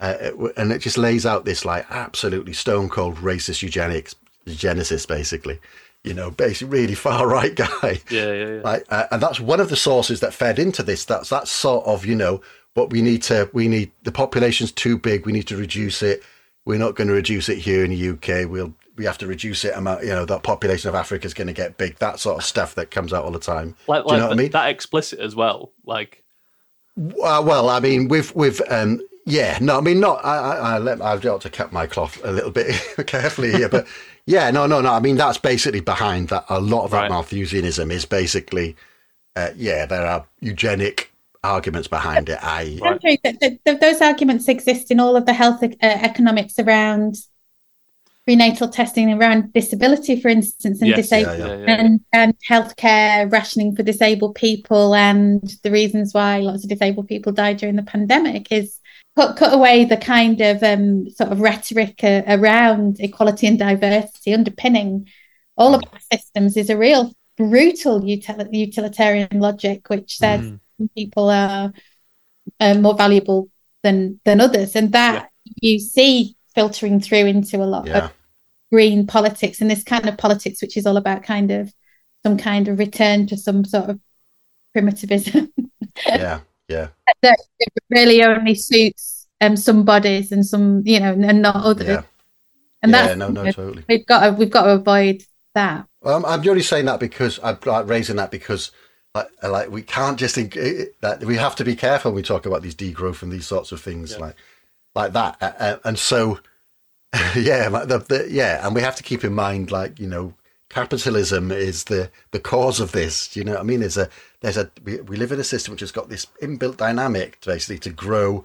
uh, and it just lays out this like absolutely stone cold racist eugenics eugenicist, basically. You know, basically really far (laughs) right guy. Yeah, yeah, yeah. Right, uh, and that's one of the sources that fed into this. That's that sort of you know, but we need to we need the population's too big. We need to reduce it. We're not going to reduce it here in the UK. We'll we have to reduce it. Amount you know, that population of Africa is going to get big. That sort of stuff that comes out all the time. Like, Do you know what I mean? that explicit as well. Like, Uh, well, I mean, with with um, yeah, no, I mean, not. I, I, I let I've got to cut my cloth a little bit (laughs) carefully here, but yeah, no, no, no. I mean, that's basically behind that. A lot of that Right. Malthusianism is basically, uh, yeah, there are eugenic arguments behind it. I Right. Andrew, th- th- th- those arguments exist in all of the health uh, economics around prenatal testing, around disability, for instance, and yes, disabled yeah, yeah, yeah, yeah. and, and healthcare rationing for disabled people and the reasons why lots of disabled people died during the pandemic is cut, cut away the kind of um, sort of rhetoric uh, around equality and diversity underpinning all of our systems is a real brutal util- utilitarian logic which says Mm. some people are uh, more valuable than than others and that you see filtering through into a lot yeah, of green politics and this kind of politics which is all about kind of some kind of return to some sort of primitivism. (laughs) yeah, yeah. that it really only suits um, some bodies and some, you know, and not others. Yeah. And yeah, that's no, no, totally. we've got to we've got to avoid that. Well, I'm, I'm only saying that because I'm like, raising that because like, like we can't just think that we have to be careful when we talk about these degrowth and these sorts of things Yeah. like like that. Uh, and so, (laughs) yeah, the, the, yeah, and we have to keep in mind, like you know, capitalism is the the cause of this. Do you know what I mean? There's a there's a we, we live in a system which has got this inbuilt dynamic basically to grow.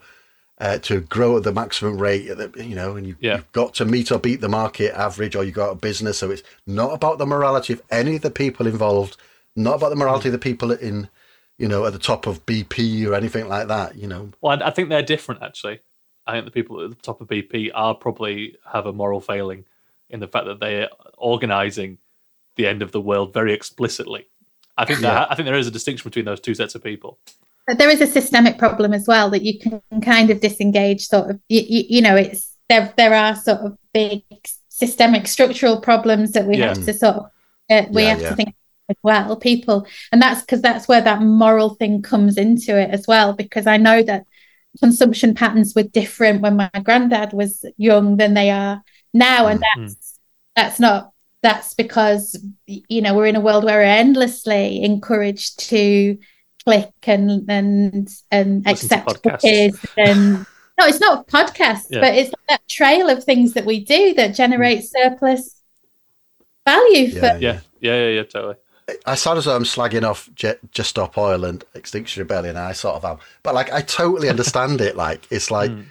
Uh, to grow at the maximum rate, at the, you know, and you, Yeah. you've got to meet or beat the market average, or you go out of business. So it's not about the morality of any of the people involved, not about the morality of the people in, you know, at the top of BP or anything like that. You know, Well, I, I think they're different actually. I think the people at the top of BP are probably have a moral failing in the fact that they're organising the end of the world very explicitly. I think Yeah. I think there is a distinction between those two sets of people. But there is a systemic problem as well that you can kind of disengage. Sort of, you, you, you know, it's there. There are sort of big systemic structural problems that we Yeah. have to sort of uh, we Yeah, have yeah. to think as well. People, and that's because that's where that moral thing comes into it as well. Because I know that consumption patterns were different when my granddad was young than they are now, and Mhm. that's that's not that's because you know we're in a world where we're endlessly encouraged to click and and and Listen accept podcasts. cookies and (laughs) no it's not podcasts Yeah. but it's that trail of things that we do that generate mm. surplus value Yeah, for Yeah, yeah, yeah, yeah, totally. I sound as though I'm slagging off J- Just Stop Oil and Extinction Rebellion. I sort of am, but like I totally understand it. Like it's like. Mm.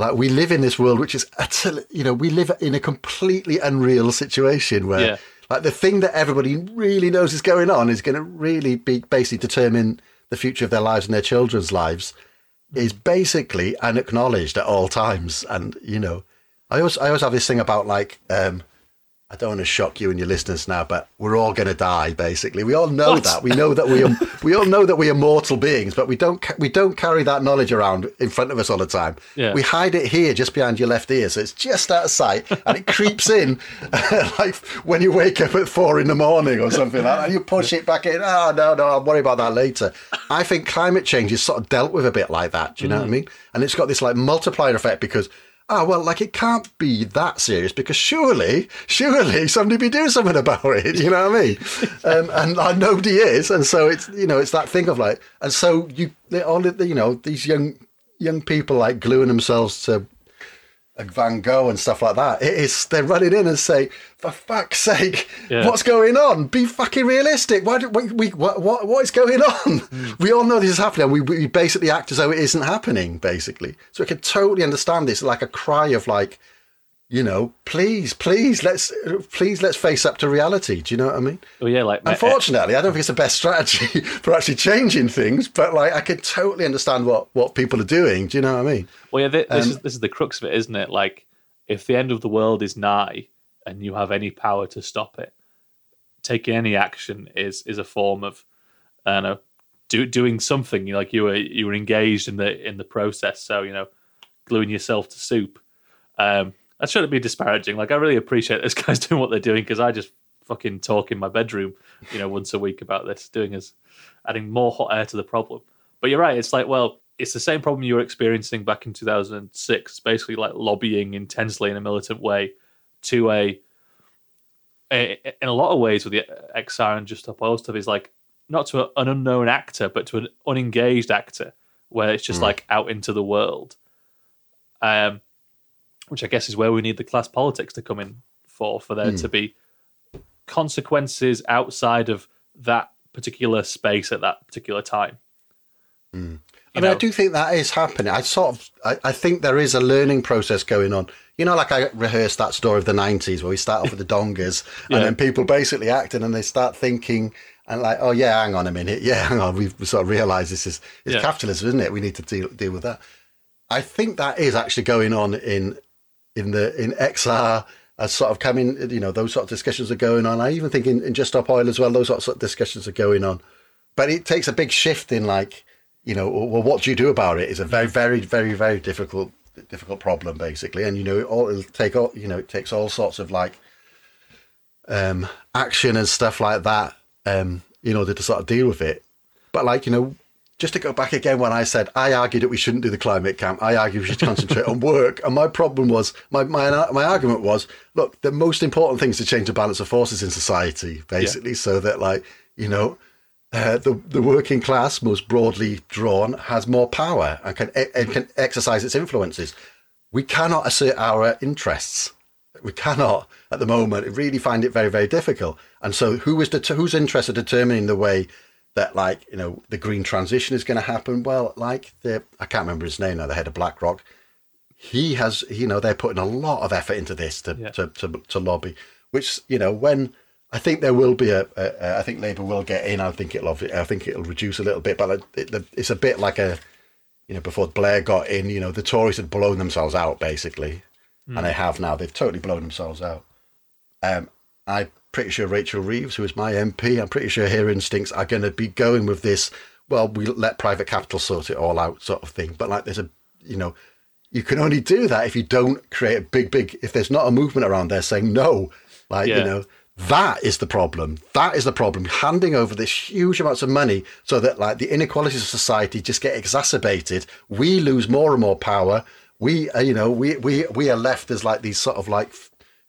Like we live in this world, which is, utterly- you know, we live in a completely unreal situation where, Yeah. like, the thing that everybody really knows is going on is going to really be basically determine the future of their lives and their children's lives, is basically unacknowledged at all times. And you know, I always, I always have this thing about like, um, I don't want to shock you and your listeners now, but we're all going to die. Basically, we all know What? that. We know that we are, (laughs) we all know that we are mortal beings, but we don't we don't carry that knowledge around in front of us all the time. Yeah. We hide it here, just behind your left ear, so it's just out of sight, (laughs) and it creeps in, (laughs) like when you wake up at four in the morning or something like that. And you push it back in. Oh no, no, I'll worry about that later. I think climate change is sort of dealt with a bit like that. Do you know what I mm. mean? And it's got this like multiplier effect because oh well like it can't be that serious because surely surely somebody be doing something about it you know what i mean? (laughs) Um, and like, nobody is and so it's you know it's that thing of like and so you they all you know these young young people like gluing themselves to Van Gogh and stuff like that. It is they're running in and say, "For fuck's sake, Yeah. what's going on? Be fucking realistic. Why do we, we what, what what is going on? (laughs) Hmm. We all know this is happening. and We we basically act as though it isn't happening. Basically, so I can totally understand this. Like a cry of like, you know, please, please, let's please let's face up to reality. Do you know what I mean? Well, yeah, like Unfortunately, I don't think it's the best strategy (laughs) for actually changing things. But like, I can totally understand what what people are doing. Do you know what I mean? Well, yeah, this Um, is this is the crux of it, isn't it? Like, if the end of the world is nigh and you have any power to stop it, taking any action is is a form of, I don't know, do, doing something. You know, like you were you were engaged in the in the process. So you know, gluing yourself to soup. Um, that shouldn't be disparaging. Like, I really appreciate those (laughs) guys doing what they're doing because I just fucking talk in my bedroom, you know, once a week about this, doing as adding more hot air to the problem. But you're right. It's like, well, it's the same problem you were experiencing back in 2006. It's basically like lobbying intensely in a militant way to a, a in a lot of ways with the XR and Just Stop Oil stuff is like not to a, an unknown actor, but to an unengaged actor, where it's just Mm. like out into the world. Um, which I guess is where we need the class politics to come in for, for there Mm. to be consequences outside of that particular space at that particular time. Mm. I mean, I do think that is happening. I sort of, I, I think there is a learning process going on. You know, like I rehearsed that story of the '90s where we start off with the dongas, Yeah. and then people basically acting, and then they start thinking, and like, oh yeah, hang on a minute, (laughs) yeah, hang on, we've sort of realised this is it's Yeah. capitalism, isn't it? We need to deal deal with that. I think that is actually going on in in the in XR as sort of coming, you know, those sort of discussions are going on. I even think in, in Just Stop Oil as well, those sorts of discussions are going on. But it takes a big shift in like, you know, well, what do you do about it? Is a very, very, very, very difficult, difficult problem basically. And you know, it all it'll take all, you know, it takes all sorts of like um, action and stuff like that um, in order to sort of deal with it. But like you know, just to go back again when I said I argued that we shouldn't do the climate camp, I argued we should concentrate on work. And my problem was my, my my argument was, look, the most important thing is to change the balance of forces in society, basically, yeah. so that like you know. Uh, the the working class, most broadly drawn, has more power and can and can exercise its influences. We cannot assert our interests. We cannot at the moment. Really find it very very difficult. And so, who is det- who's interests are determining the way that like you know the green transition is going to happen. Well, like the I can't remember his name now, the head of BlackRock. He has you know they're putting a lot of effort into this to yeah. to, to, to lobby, which you know when I think there will be a, a, a I think Labour will get in. I think it'll I think it'll reduce a little bit, but it, it's a bit like a you know before Blair got in, you know the Tories had blown themselves out basically, mm. and they have now. They've totally blown themselves out. Um, I pretty sure Rachel Reeves, who is my MP, I'm pretty sure her instincts are going to be going with this. Well, we let private capital sort it all out, sort of thing. But like, there's a, you know, you can only do that if you don't create a big, big. If there's not a movement around there saying no, like yeah. you know, that is the problem. That is the problem. Handing over this huge amounts of money so that like the inequalities of society just get exacerbated. We lose more and more power. We, uh, you know, we we we are left as like these sort of like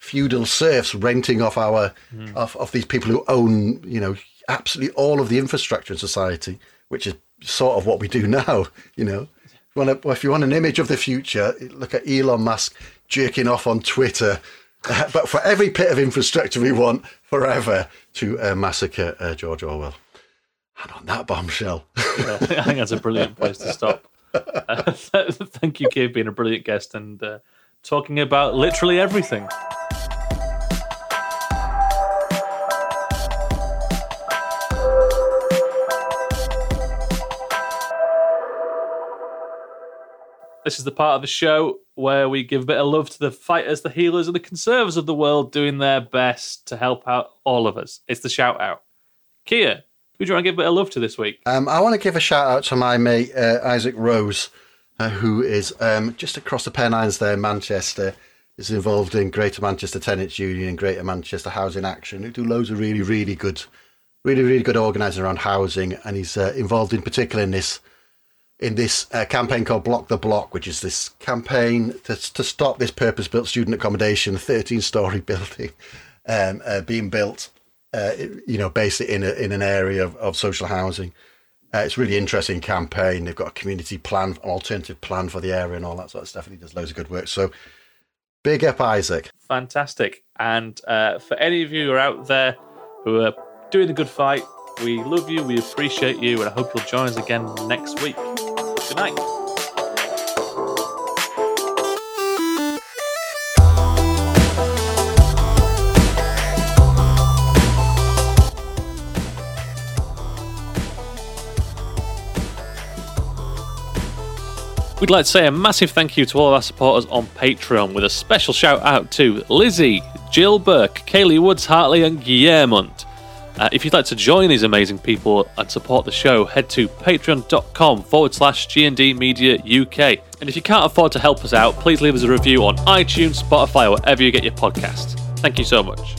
feudal serfs renting off our mm. off, off these people who own you know absolutely all of the infrastructure in society, which is sort of what we do (laughs) now. You know, if you want, if you want an image of the future, look at Elon Musk jerking off on Twitter. (laughs) But for every bit of infrastructure we want forever to uh, massacre uh, George Orwell. And on that bombshell. yeah, I think that's a brilliant place to stop. Uh, (laughs) thank you, Keir, being a brilliant guest and uh, talking about literally everything. This is the part of the show where we give a bit of love to the fighters, the healers, and the conservers of the world doing their best to help out all of us. It's the shout out. Keir, who do you want to give a bit of love to this week? Um, I want to give a shout out to my mate, uh, Isaac Rose, uh, who is um, just across the Pennines there in Manchester. Is involved in Greater Manchester Tenants Union and Greater Manchester Housing Action, who do loads of really, really good, really, really good organising around housing. And he's uh, involved in particular in this in this uh, campaign called Block the Block, which is this campaign to, to stop this purpose built student accommodation, 13 story (laughs) building um, uh, being built, uh, you know, basically in, a, in an area of, of social housing. Uh, it's really interesting campaign. They've got a community plan, an alternative plan for the area and all that sort of stuff. And he does loads of good work. So big up, Isaac. Fantastic. And uh, for any of you who are out there who are doing the good fight, we love you, we appreciate you, and I hope you'll join us again next week. Good night. We'd like to say a massive thank you to all of our supporters on Patreon, with a special shout out to Lizzie, Jill Burke, Kaylee Woods Hartley, and Guillermont. Uh, if you'd like to join these amazing people and support the show, head to patreon.com forward slash GND Media UK. And if you can't afford to help us out, please leave us a review on iTunes, Spotify, or wherever you get your podcast. Thank you so much.